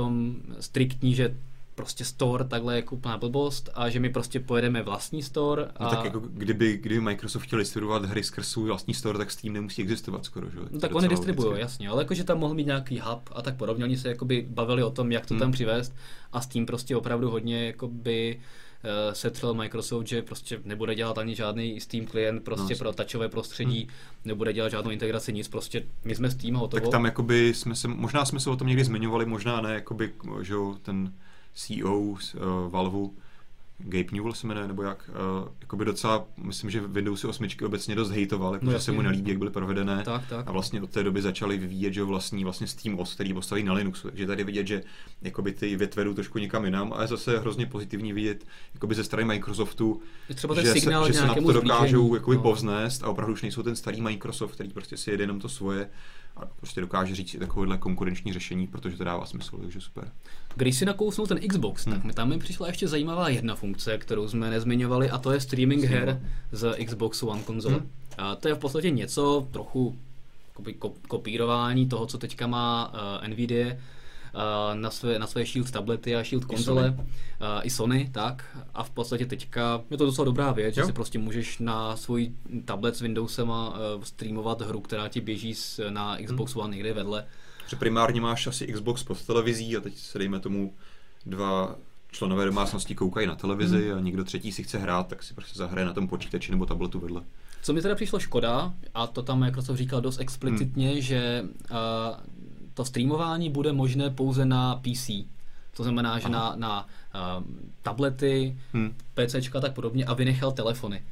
striktní, že prostě store takhle jako úplná blbost a že my prostě pojedeme vlastní store. A... No tak jako kdyby, kdyby Microsoft chtěl distribuovat hry skrz svůj vlastní store, tak Steam nemusí existovat skoro, že? No tak oni distribuují, jasně, ale jakože tam mohl mít nějaký hub a tak podobně, oni se jakoby bavili o tom, jak to hmm. tam přivést a Steam prostě opravdu hodně jakoby uh, setřel Microsoft, že prostě nebude dělat ani žádný Steam klient prostě no, pro tačové prostředí, hmm. nebude dělat žádnou integraci, nic, prostě my jsme Steam hotovo. Tak tam jakoby jsme se, možná jsme se o tom někdy zmiňovali, možná ne, jakoby, že ten CEO z uh, Valve, Gabe Newell se jmenuje, nebo jak, uh, jakoby docela, myslím, že Windows 8 obecně dost hejtoval, jako, no, že se mu nelíbí, jak byly provedené. Tak, tak. A vlastně od té doby začali vyvíjet, že vlastní vlastně Steam OS, který postaví na Linuxu. Takže tady vidět, že jakoby ty větve jdou trošku někam jinam, ale zase hrozně pozitivní vidět jakoby ze strany Microsoftu, třeba ten že, signál se, že se na to dokážou jakoby no. povznést a opravdu už nejsou ten starý Microsoft, který prostě si jede jenom to svoje a prostě dokáže říct takovéhle konkurenční řešení, protože to dává smysl, takže super. Když si nakousnul ten Xbox, hmm. tak mi tam mi přišla ještě zajímavá jedna funkce, kterou jsme nezmiňovali, a to je streaming her z Xbox One konzole. Hmm. A to je v podstatě něco trochu kopírování toho, co teďka má uh, Nvidia na své, na své Shield tablety a Shield konzole, i Sony. i Sony, tak. A v podstatě teďka je to docela dobrá věc, jo. že si prostě můžeš na svůj tablet s Windowsem a streamovat hru, která ti běží na Xbox hmm. One někde vedle. Že primárně máš asi Xbox pod televizí a teď se dejme tomu dva členové domácnosti koukají na televizi hmm. a někdo třetí si chce hrát, tak si prostě zahraje na tom počítači nebo tabletu vedle. Co mi teda přišlo škoda, a to tam Microsoft říkal dost explicitně, hmm. že uh, to streamování bude možné pouze na PC. To znamená, že na, na uh, tablety, hmm. PC a tak podobně a vynechal telefony.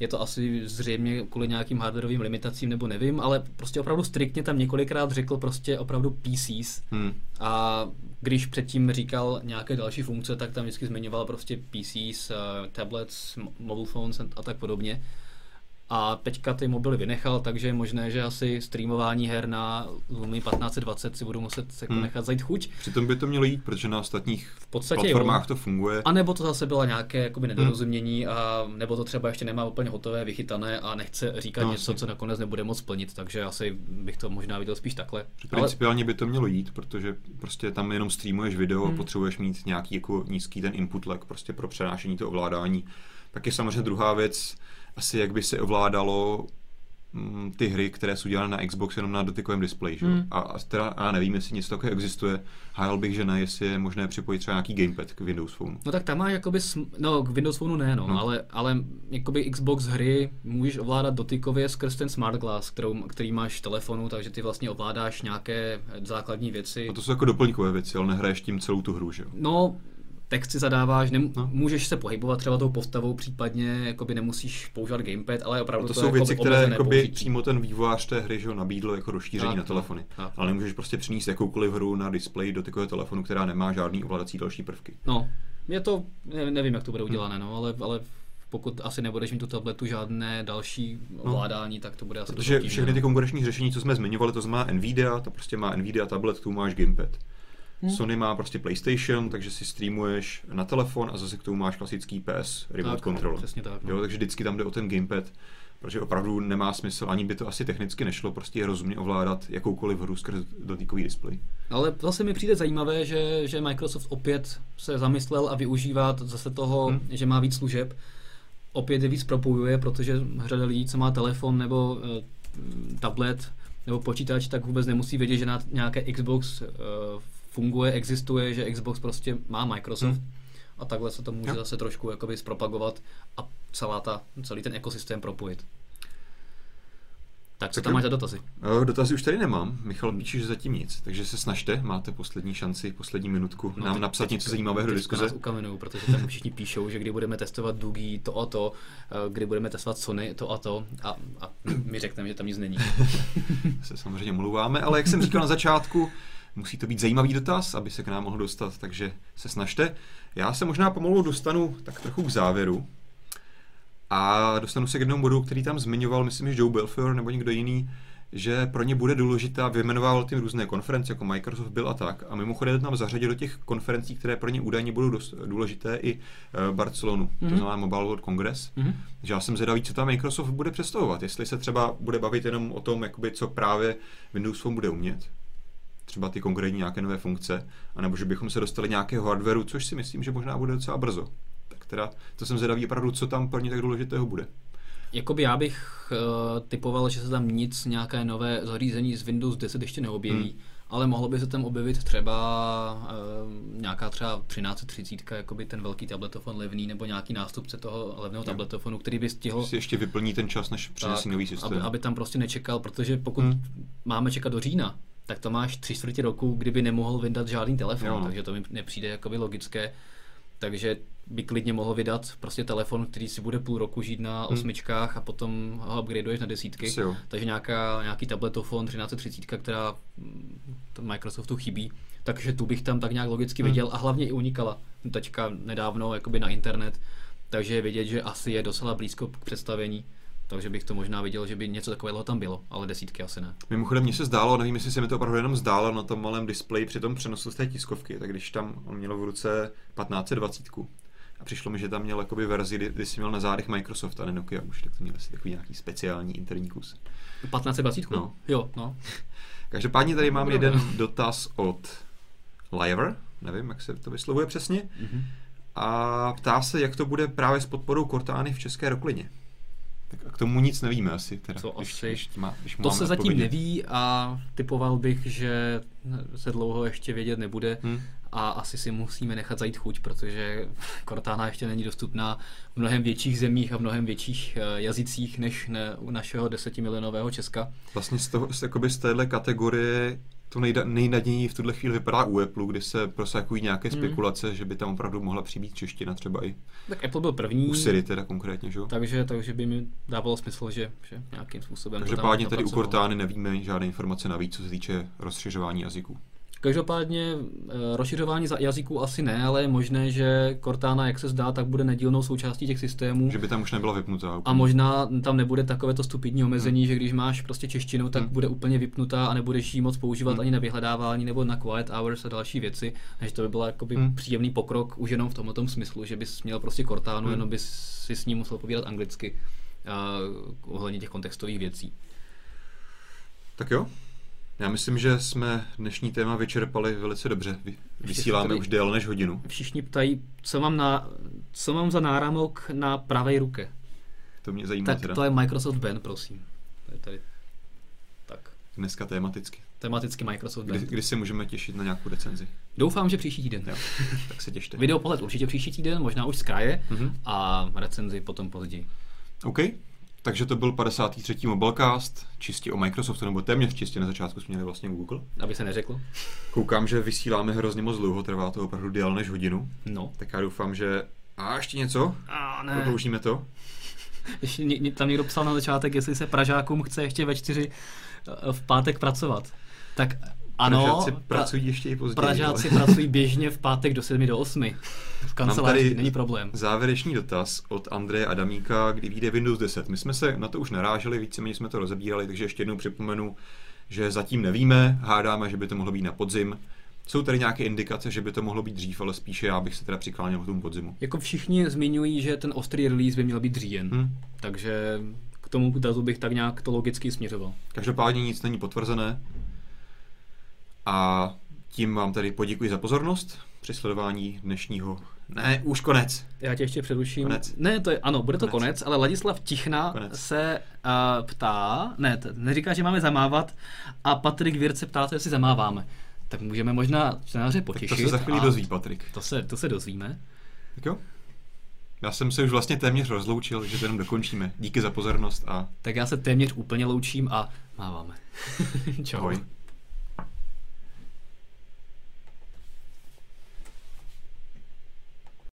Je to asi zřejmě kvůli nějakým hardwareovým limitacím nebo nevím, ale prostě opravdu striktně tam několikrát řekl prostě opravdu PCs. Hmm. A když předtím říkal nějaké další funkce, tak tam vždycky zmiňoval prostě PCs, uh, tablets, mobile phones a tak podobně a teďka ty mobily vynechal, takže je možné, že asi streamování her na Lumi 1520 si budu muset jako hmm. nechat zajít chuť. Přitom by to mělo jít, protože na ostatních v podstatě platformách jo. to funguje. A nebo to zase bylo nějaké jakoby hmm. nedorozumění, hmm. a nebo to třeba ještě nemá úplně hotové, vychytané a nechce říkat no, něco, co nakonec nebude moc splnit, takže asi bych to možná viděl spíš takhle. Principiálně Ale... by to mělo jít, protože prostě tam jenom streamuješ video hmm. a potřebuješ mít nějaký jako nízký ten input lag prostě pro přenášení to ovládání. Tak je samozřejmě druhá věc, asi jak by se ovládalo mm, ty hry, které jsou dělané na Xbox jenom na dotykovém displeji. Hmm. A, a teda já nevím, jestli něco takového existuje. Hájal bych, že ne, jestli je možné připojit třeba nějaký gamepad k Windows Phone. No tak tam má jakoby, sm- no k Windows Phone ne, no, no. ale, ale jakoby Xbox hry můžeš ovládat dotykově skrz ten Smart Glass, kterou, který máš v telefonu, takže ty vlastně ovládáš nějaké základní věci. A to jsou jako doplňkové věci, ale nehraješ tím celou tu hru, že jo? No, text si zadáváš, nem, no. můžeš se pohybovat třeba tou postavou, případně jakoby nemusíš používat gamepad, ale opravdu to, to jsou věci, jako které jakoby přímo ten vývojář té hry že nabídl jako rozšíření tak, na telefony. Tak, ale nemůžeš prostě přinést jakoukoliv hru na display do takového telefonu, která nemá žádný ovládací další prvky. No, je to, ne, nevím, jak to bude udělané, no, ale, ale pokud asi nebudeš mít tu tabletu žádné další no. ovládání, no. tak to bude asi Protože všechny ty konkurenční řešení, co jsme zmiňovali, to znamená Nvidia, to prostě má Nvidia tablet, tu máš gamepad. Hmm. Sony má prostě PlayStation, takže si streamuješ na telefon a zase k tomu máš klasický PS remote tak, control. Přesně tak. No. Jo, takže vždycky tam jde o ten gamepad, protože opravdu nemá smysl, ani by to asi technicky nešlo, prostě rozumně ovládat jakoukoliv hru skrz dotykový displej. Ale zase mi přijde zajímavé, že, že Microsoft opět se zamyslel a využívá zase toho, hmm. že má víc služeb, opět je víc propojuje, protože řada lidí, co má telefon nebo uh, tablet nebo počítač, tak vůbec nemusí vědět, že na nějaké Xbox uh, funguje, existuje, že Xbox prostě má Microsoft hmm. a takhle se to může jo. zase trošku jakoby zpropagovat a celá ta, celý ten ekosystém propojit. Tak co tak tam máš za dotazy? Dotazy už tady nemám. Michal píše, že zatím nic. Takže se snažte, máte poslední šanci, poslední minutku no, nám napsat něco zajímavého do diskuze. ukamenuju, protože tam všichni píšou, že kdy budeme testovat Dugi, to a to, eh, kdy budeme testovat Sony, to a to a, a my řekneme, že tam nic není. se samozřejmě mluváme, ale jak jsem říkal na začátku, Musí to být zajímavý dotaz, aby se k nám mohl dostat, takže se snažte. Já se možná pomalu dostanu tak trochu k závěru a dostanu se k jednomu bodu, který tam zmiňoval, myslím, že Joe Belfior nebo někdo jiný, že pro ně bude důležitá, vyjmenoval ty různé konference, jako Microsoft byl a tak. A mimochodem tam zařadit do těch konferencí, které pro ně údajně budou dost důležité, i uh, Barcelonu, mm-hmm. to mhm. znamená Mobile World Congress. Mm-hmm. Že já jsem zvědavý, co tam Microsoft bude představovat. Jestli se třeba bude bavit jenom o tom, jakoby, co právě Windows Phone bude umět, třeba ty konkrétní nějaké nové funkce, anebo že bychom se dostali nějakého hardwareu, což si myslím, že možná bude docela brzo. Tak teda, to jsem zvědavý opravdu, co tam pro ně tak důležitého bude. Jakoby já bych uh, typoval, že se tam nic, nějaké nové zařízení z Windows 10 ještě neobjeví, hmm. ale mohlo by se tam objevit třeba uh, nějaká třeba 1330, jakoby ten velký tabletofon levný, nebo nějaký nástupce toho levného tabletofonu, který by stihl... Si ještě vyplní ten čas, než přinesí nový systém. Aby, aby tam prostě nečekal, protože pokud hmm. máme čekat do října, tak to máš tři čtvrtě roku, kdyby nemohl vydat žádný telefon, jo. takže to mi nepřijde jakoby logické. Takže by klidně mohl vydat prostě telefon, který si bude půl roku žít na hmm. osmičkách a potom ho upgradeuješ na desítky. Jo. Takže nějaká, nějaký tabletofon 1330, která Microsoftu chybí, takže tu bych tam tak nějak logicky hmm. viděl a hlavně i unikala teďka nedávno jakoby na internet, takže je vidět, že asi je docela blízko k představení takže bych to možná viděl, že by něco takového tam bylo, ale desítky asi ne. Mimochodem, mně se zdálo, nevím, jestli se mi to opravdu jenom zdálo na tom malém displeji při tom přenosu z té tiskovky, tak když tam on měl v ruce 1520 a přišlo mi, že tam měl jakoby verzi, kdy, kdy jsi měl na zádech Microsoft a ne Nokia už, tak to měl asi takový nějaký speciální interní kus. 1520? No. Jo, no. Každopádně tady mám jeden dotaz od Liver, nevím, jak se to vyslovuje přesně, mm-hmm. a ptá se, jak to bude právě s podporou Cortány v české roklině. Tak a k tomu nic nevíme asi. Teda, Co když, asi? Když má, když to se zatím neví a typoval bych, že se dlouho ještě vědět nebude hmm. a asi si musíme nechat zajít chuť, protože Cortana ještě není dostupná v mnohem větších zemích a v mnohem větších eh, jazycích než ne, u našeho desetimilionového Česka. Vlastně z, toho, z, z téhle kategorie to nejda, nejnadějněji v tuhle chvíli vypadá u Apple, kdy se prosakují nějaké hmm. spekulace, že by tam opravdu mohla přibýt čeština třeba i. Tak Apple byl první. U Siri teda konkrétně, že jo? Takže, takže by mi dávalo smysl, že, že nějakým způsobem. Takže pádně tady u Cortány nevíme žádné informace navíc, co se týče rozšiřování jazyků. Každopádně eh, rozšiřování jazyků asi ne, ale je možné, že Cortana, jak se zdá, tak bude nedílnou součástí těch systémů. Že by tam už nebyla vypnutá. A možná tam nebude takovéto stupidní omezení, hmm. že když máš prostě češtinu, tak hmm. bude úplně vypnutá a nebudeš ji moc používat hmm. ani na vyhledávání nebo na quiet hours a další věci. Takže to by byl jakoby hmm. příjemný pokrok už jenom v tomto smyslu, že bys měl prostě Cortánu, hmm. jenom bys si s ním musel povídat anglicky uh, ohledně těch kontextových věcí. Tak jo, já myslím, že jsme dnešní téma vyčerpali velice dobře. Vysíláme už déle než hodinu. Všichni ptají, co mám, na, co mám za náramok na pravé ruce. To mě zajímá tak teda. to je Microsoft Ben, prosím. Tady, tady. Tak. Dneska tematicky. Tematicky Microsoft Ben. Kdy, kdy se můžeme těšit na nějakou recenzi? Doufám, že příští týden. Jo, tak se těšte. Videopohled určitě příští týden, možná už z kraje mm-hmm. a recenzi potom později. OK. Takže to byl 53. Mobilecast, čistě o Microsoftu, nebo téměř čistě na začátku jsme měli vlastně Google. Aby se neřekl. Koukám, že vysíláme hrozně moc dlouho, trvá to opravdu déle než hodinu. No. Tak já doufám, že... A ještě něco? A ne. Prodloužíme to? Ještě tam někdo psal na začátek, jestli se Pražákům chce ještě ve čtyři eh, v pátek pracovat. Tak ano, Pražáci pracují ještě i později. Pražáci ale... pracují běžně v pátek do 7 do 8. V kanceláři není problém. Závěrečný dotaz od Andreje Adamíka, kdy vyjde Windows 10. My jsme se na to už naráželi, víceméně jsme to rozebírali, takže ještě jednou připomenu, že zatím nevíme, hádáme, že by to mohlo být na podzim. Jsou tady nějaké indikace, že by to mohlo být dřív, ale spíše já bych se teda přikláněl k tomu podzimu. Jako všichni zmiňují, že ten ostrý release by měl být říjen, hmm. takže k tomu datu bych tak nějak to logicky směřoval. Každopádně nic není potvrzené, a tím vám tedy poděkuji za pozornost při sledování dnešního... Ne, už konec. Já tě ještě předuším. Konec. Ne, to je, ano, bude to konec, konec ale Ladislav Tichna konec. se uh, ptá, ne, t- neříká, že máme zamávat a Patrik Věr se ptá, jestli zamáváme. Tak můžeme možná čtenáře potěšit. Tak to se za chvíli dozví, Patrik. To se, to se dozvíme. Tak jo. Já jsem se už vlastně téměř rozloučil, že to jenom dokončíme. Díky za pozornost a... Tak já se téměř úplně loučím a máváme. Čau. Ahoj.